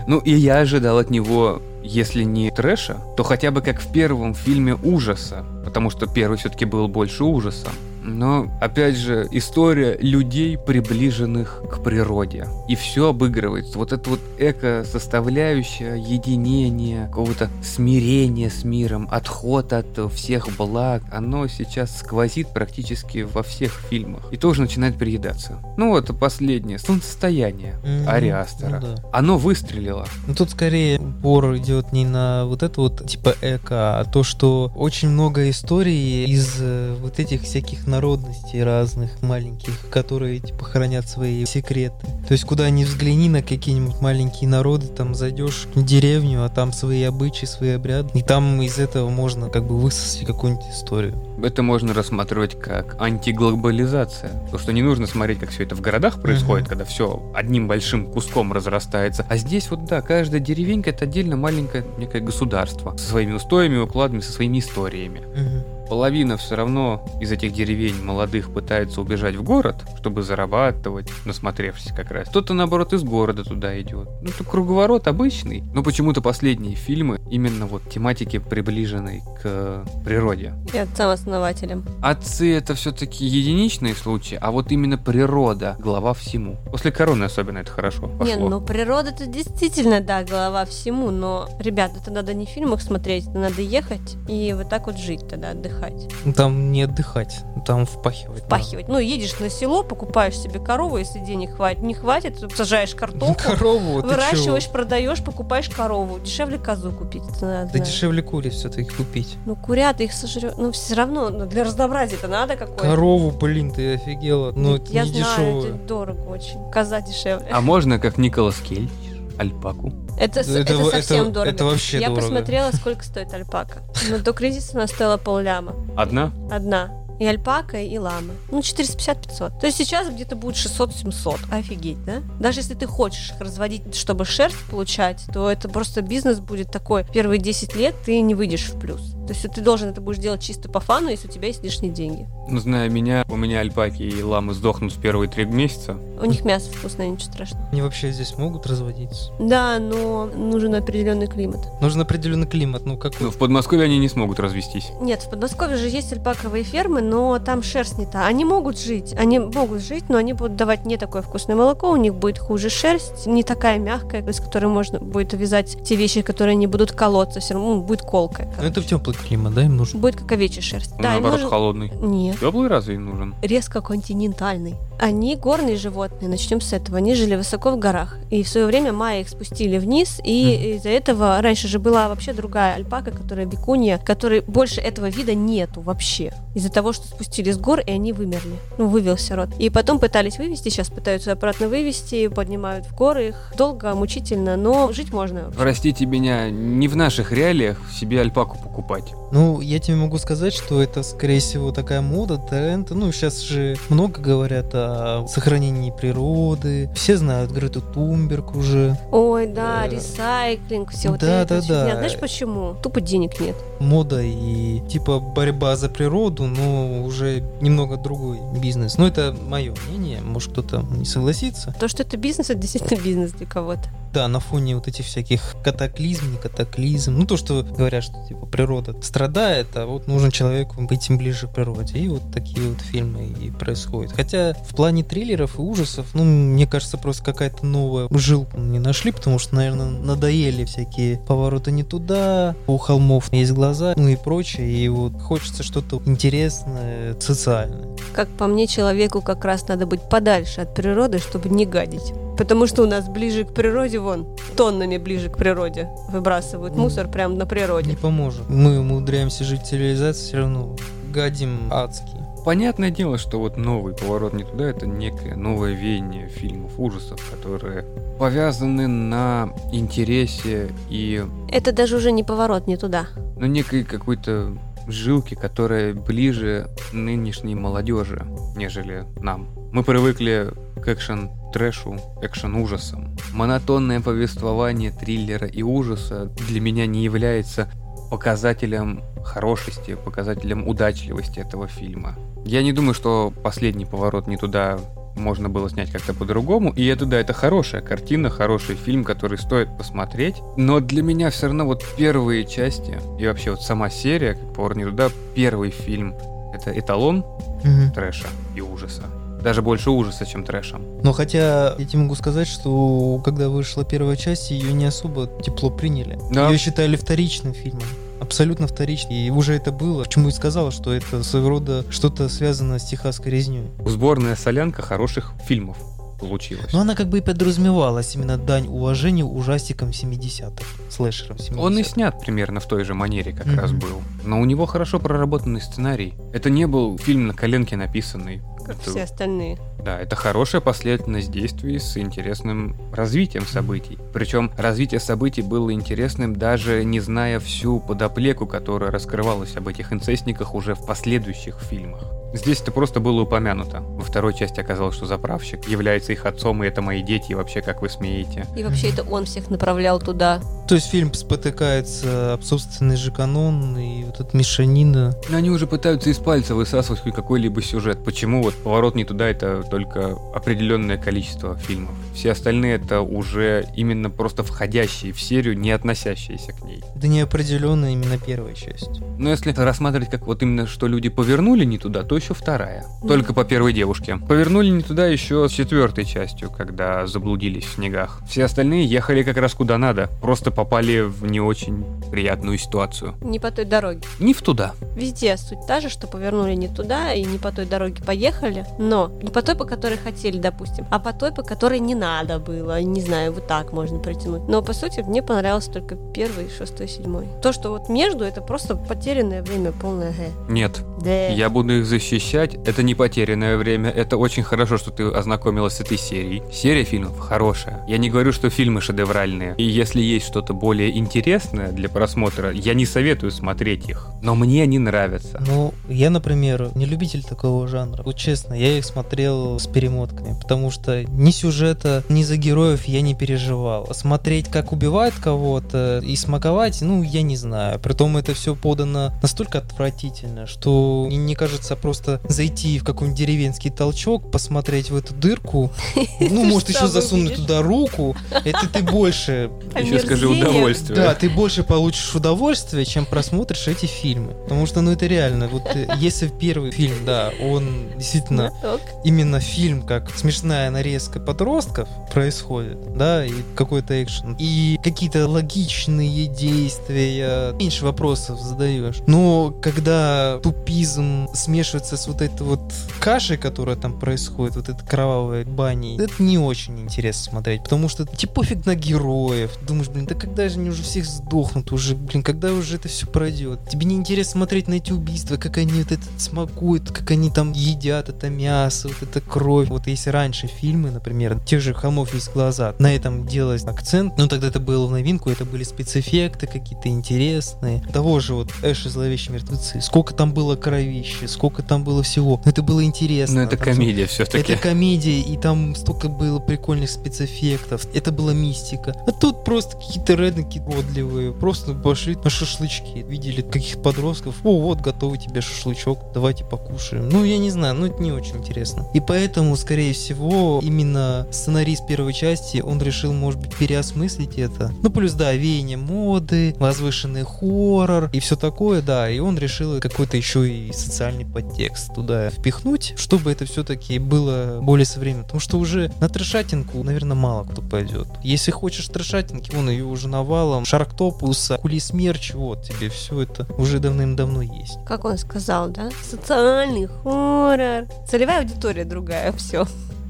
Ну и я ожидал от него, если не трэша, то хотя бы как в первом фильме ужаса, потому что первый все-таки был больше ужасом. Но, опять же, история людей, приближенных к природе. И все обыгрывается. Вот это вот эко-составляющая, единение, какого-то смирения с миром, отход от всех благ, оно сейчас сквозит практически во всех фильмах. И тоже начинает приедаться. Ну вот, последнее. Солнцестояние. Мгм. Ари Астера. Ну да. Оно выстрелило. Ну тут скорее упор идет не на вот это вот типа эко, а то, что очень много историй из э, вот этих всяких народностей разных маленьких, которые типа хранят свои секреты. То есть куда ни взгляни на какие-нибудь маленькие народы, там зайдешь в деревню, а там свои обычаи, свои обряды, и там из этого можно как бы высосать какую-нибудь историю. Это можно рассматривать как антиглобализация. То, что не нужно смотреть, как все это в городах происходит, uh-huh. когда все одним большим куском разрастается. А здесь вот да, каждая деревенька это отдельно маленькое некое государство со своими устоями, укладами, со своими историями. Uh-huh. Половина все равно из этих деревень молодых пытается убежать в город, чтобы зарабатывать, насмотревшись как раз. Кто-то, наоборот, из города туда идет. Ну, это круговорот обычный. Но почему-то последние фильмы именно вот тематики приближенной к природе. И отцам-основателям. Отцы это все-таки единичные случаи, а вот именно природа глава всему. После короны особенно это хорошо пошло. Не, ну природа это действительно, да, глава всему, но, ребят, это надо не в фильмах смотреть, это надо ехать и вот так вот жить тогда, отдыхать отдыхать. Ну, там не отдыхать, там впахивать. Впахивать. Надо. Ну, едешь на село, покупаешь себе корову, если денег хватит. Не хватит, сажаешь картошку, <laughs> корову, выращиваешь, продаешь, покупаешь корову. Дешевле козу купить. надо. Да дешевле куриц все-таки купить. Ну, курят, их сожрет. Ну, все равно, ну, для разнообразия это надо какое-то. Корову, блин, ты офигела. Ну, это Я не знаю, дешево. это дорого очень. Коза дешевле. А можно, как Николас Кейдж, альпаку? Это, это, это совсем это, дорого. Это вообще Я дорого. посмотрела, сколько стоит альпака. Но до кризиса она стоила полляма. Одна? Одна. И альпака, и лама. Ну, 450-500. То есть сейчас где-то будет 600-700. Офигеть, да? Даже если ты хочешь их разводить, чтобы шерсть получать, то это просто бизнес будет такой. Первые 10 лет ты не выйдешь в плюс. То есть ты должен это будешь делать чисто по фану, если у тебя есть лишние деньги. Ну, зная меня, у меня альпаки и ламы сдохнут в первые три месяца. У них мясо вкусное, ничего страшного. Они вообще здесь могут разводиться? Да, но нужен определенный климат. Нужен определенный климат, ну какой? Ну, в Подмосковье они не смогут развестись. Нет, в Подмосковье же есть альпаковые фермы, но там шерсть не та. Они могут жить, они могут жить, но они будут давать не такое вкусное молоко, у них будет хуже шерсть, не такая мягкая, из которой можно будет вязать те вещи, которые не будут колоться, все равно ну, будет колкая. Ну, это в теплый климат, да, им нужно? Будет как овечья шерсть. Да, им наоборот, нужен- холодный. Нет. Теплый разве им нужен? резко континентальный. Они горные животные, начнем с этого. Они жили высоко в горах. И в свое время майя их спустили вниз, и из-за этого раньше же была вообще другая альпака, которая бекунья, которой больше этого вида нету вообще. Из-за того, что спустили с гор, и они вымерли. Ну, вывелся род. И потом пытались вывести, сейчас пытаются обратно вывести, поднимают в горы их. Долго, мучительно, но жить можно. Простите меня, не в наших реалиях себе альпаку покупать. Ну, я тебе могу сказать, что это, скорее всего, такая мода, тренд. Ну, сейчас же много говорят о сохранении природы. Все знают Грету Тумберг уже. Ой, да, Э, ресайклинг, все вот да, это. да, фигня. да. Знаешь почему? Тупо денег нет. Мода и типа борьба за природу, но уже немного другой бизнес. Ну, это мое мнение. Может, кто-то не согласится. То, что это бизнес, это действительно бизнес для кого-то. Да, на фоне вот этих всяких катаклизм, не катаклизм. Ну, то, что говорят, что типа природа страдает, а вот нужен человеку быть им ближе к природе. И вот такие вот фильмы и происходят. Хотя в плане триллеров и ужасов, ну, мне кажется, просто какая-то новая жилку не нашли, потому что, наверное, надоели всякие повороты не туда, у холмов есть глаза, ну и прочее. И вот хочется что-то интересное, социальное. Как по мне, человеку как раз надо быть подальше от природы, чтобы не гадить. Потому что у нас ближе к природе, вон, тоннами ближе к природе выбрасывают мусор прямо на Не природе. поможет. Мы умудряемся жить в цивилизации, все равно гадим адски. Понятное дело, что вот новый поворот не туда это некое новое веяние фильмов ужасов, которые повязаны на интересе и Это даже уже не поворот не туда. на некой какой-то жилке, которая ближе нынешней молодежи, нежели нам. Мы привыкли к экшен трэшу, экшен ужасам. Монотонное повествование триллера и ужаса для меня не является показателем хорошести, показателем удачливости этого фильма. Я не думаю, что последний поворот не туда можно было снять как-то по-другому. И это, да, это хорошая картина, хороший фильм, который стоит посмотреть. Но для меня все равно вот первые части и вообще вот сама серия, как «Поворот не туда», первый фильм — это эталон Мгм. трэша и ужаса. Даже больше ужаса, чем трэша. Но хотя я тебе могу сказать, что когда вышла первая часть, ее не особо тепло приняли. Да. Ее считали вторичным фильмом. Абсолютно вторичным. И уже это было. Почему и сказала, что это своего рода что-то связано с техасской резней. Сборная солянка хороших фильмов. получилось. Но она как бы и подразумевалась именно дань уважению ужастикам 70-х, слэшерам 70-х. Он и снят примерно в той же манере как Мгм. раз был. Но у него хорошо проработанный сценарий. Это не был фильм на коленке написанный. Как Это- все остальные. Да, это хорошая последовательность действий с интересным развитием событий. Причем развитие событий было интересным даже не зная всю подоплеку, которая раскрывалась об этих инцестниках уже в последующих фильмах. Здесь это просто было упомянуто. Во второй части оказалось, что заправщик является их отцом, и это мои дети, и вообще, как вы смеете. И вообще это он всех направлял туда. То есть фильм спотыкается об собственный же канон и вот эта мешанина. Но Они уже пытаются из пальца высасывать хоть какой-либо сюжет. Почему вот поворот не туда это только определенное количество фильмов. Все остальные это уже именно просто входящие в серию, не относящиеся к ней. Да неопределенная именно первая часть. Но если рассматривать как вот именно, что люди повернули не туда, то еще вторая. Только по первой девушке. Повернули не туда еще с четвертой частью, когда заблудились в снегах. Все остальные ехали как раз куда надо. Просто попали в не очень приятную ситуацию. Не по той дороге. Не в туда. Везде суть та же, что повернули не туда и не по той дороге поехали, но не по той, по которой хотели, допустим, а по той, по которой не надо было. Не знаю, вот так можно протянуть. Но по сути мне понравился только первый, шестой, седьмой. То, что вот между, это просто потерянное время, полное г. Нет. Да. Я буду их защищать. Это не потерянное время. Это очень хорошо, что ты ознакомилась с этой серией. Серия фильмов хорошая. Я не говорю, что фильмы шедевральные. И если есть что-то более интересное для просмотра, я не советую смотреть их. Но мне они нравятся. Ну, я, например, не любитель такого жанра. Вот честно, я их смотрел с перемотками, потому что ни сюжета, ни за героев я не переживал. Смотреть, как убивают кого-то и смаковать, ну, я не знаю. Притом это все подано настолько отвратительно, что не кажется просто зайти в какой-нибудь деревенский толчок, посмотреть в эту дырку, <laughs> ну, может, еще засунуть туда руку, это ты больше Еще скажи удовольствие. да, ты больше получишь удовольствие, чем просмотришь эти фильмы. Потому что, ну, это реально. Вот э, если первый фильм, да, он действительно Знаток. именно фильм, как смешная нарезка подростков происходит, да, и какой-то экшен, и какие-то логичные действия, меньше вопросов задаешь. Но когда тупизм смешивается с вот этой вот кашей, которая там происходит, вот этой кровавой баней, это не очень интересно смотреть, потому что тебе пофиг на героев. Думаешь, блин, да когда же они уже всех сдохнут уже, блин, когда уже это все пройдет? Тебе не интересно смотреть на эти убийства, как они вот это смакуют, как они там едят это мясо, вот это кровь. Вот если раньше фильмы, например, тех же «Холмов есть глаза», на этом делать акцент, ну тогда это было в новинку, это были спецэффекты какие-то интересные. Того же вот Эш и зловещие мертвецы. Сколько там было кровищи, сколько там было всего. Это было интересно. Но это Там комедия все-таки. это комедия, и там столько было прикольных спецэффектов. Это была мистика. А тут просто какие-то редники годливые. Просто пошли на шашлычки. Видели каких подростков. О, вот, готовый тебе шашлычок. Давайте покушаем. Ну, я не знаю, ну это не очень интересно. И поэтому, скорее всего, именно сценарист первой части, он решил, может быть, переосмыслить это. Ну, плюс, да, веяние моды, возвышенный хоррор и все такое, да. И он решил какой-то еще и социальный подтекст туда впихнуть, чтобы это все-таки было более современно. Потому что уже на трешатинку, наверное, мало кто пойдет. Если хочешь трешатинки, вон ее уже навалом. Шарктопус, Кули Смерч, вот тебе все это уже давным-давно есть. Как он сказал, да? Социальный хоррор. Целевая аудитория другая, все.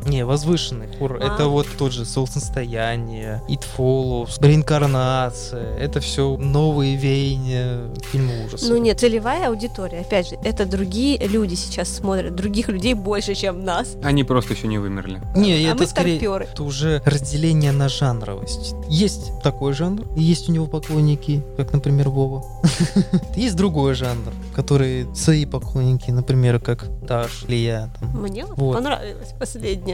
Не, возвышенный хоррор. А. Это вот тот же Солнцестояние, It Follows, Реинкарнация. Это все новые веяния фильма ужасов. Ну нет, целевая аудитория, опять же, это другие люди сейчас смотрят, других людей больше, чем нас. Они просто еще не вымерли. Не, а это мы скорее старперы. это уже разделение на жанровость. Есть такой жанр, и есть у него поклонники, как, например, Вова. <laughs> Есть другой жанр, который свои поклонники, например, как Даш или я. там. Мне вот, Вот.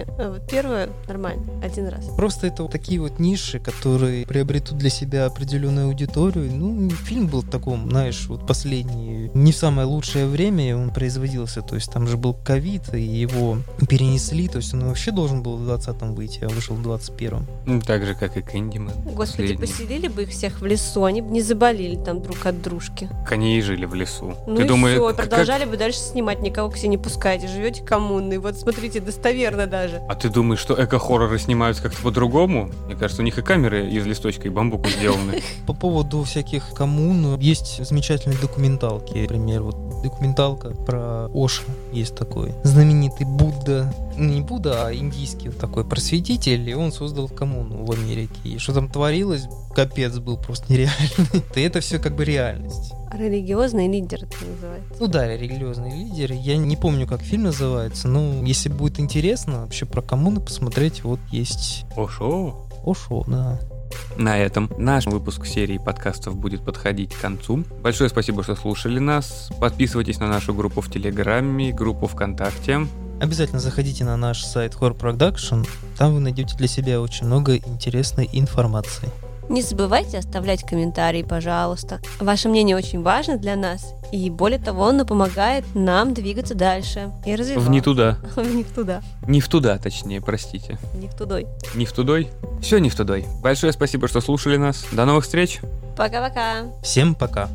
Последнее. А вот первое нормально, один раз. Просто это вот такие вот ниши, которые приобретут для себя определенную аудиторию. Ну, фильм был в таком, знаешь, вот последний, не в самое лучшее время он производился. То есть там же был ковид, и его перенесли. То есть он вообще должен был в 20-м выйти, а вышел в 21-м. Ну, Так же, как и Кэндиман. Господи, последний. поселили бы их всех в лесу, они бы не заболели там друг от дружки. Они и жили в лесу. Ну Ты и думаешь, все, как- продолжали бы дальше снимать, никого к себе не пускайте, живете коммунной. Вот смотрите, достоверно даже. А ты думаешь, что эко-хорроры снимаются как-то по-другому? Мне кажется, у них и камеры из листочка и бамбука сделаны. <laughs> По поводу всяких коммун есть замечательные документалки. Например, вот документалка про Оша. есть такой знаменитый Будда, ну, не Будда, а индийский такой просветитель, и он создал коммуну в Америке. И что там творилось, капец был просто нереальный. <laughs> И это все как бы реальность. Религиозный лидер это называется. Ну да, религиозный лидер. Я не помню, как фильм называется, но если будет интересно вообще про коммуны посмотреть, вот есть... Ошо. Ошо, да. На этом наш выпуск серии подкастов будет подходить к концу. Большое спасибо, что слушали нас. Подписывайтесь на нашу группу в Телеграме, группу ВКонтакте. Обязательно заходите на наш сайт Horror Production. Там вы найдете для себя очень много интересной информации. Не забывайте оставлять комментарии, пожалуйста. Ваше мнение очень важно для нас, и более того, оно помогает нам двигаться дальше и развиваться. <laughs> В не туда. Не в туда. Не в туда, точнее, простите. Не в тудой. Не в тудой? Все не в тудой. Большое спасибо, что слушали нас. До новых встреч. Пока-пока. Всем пока.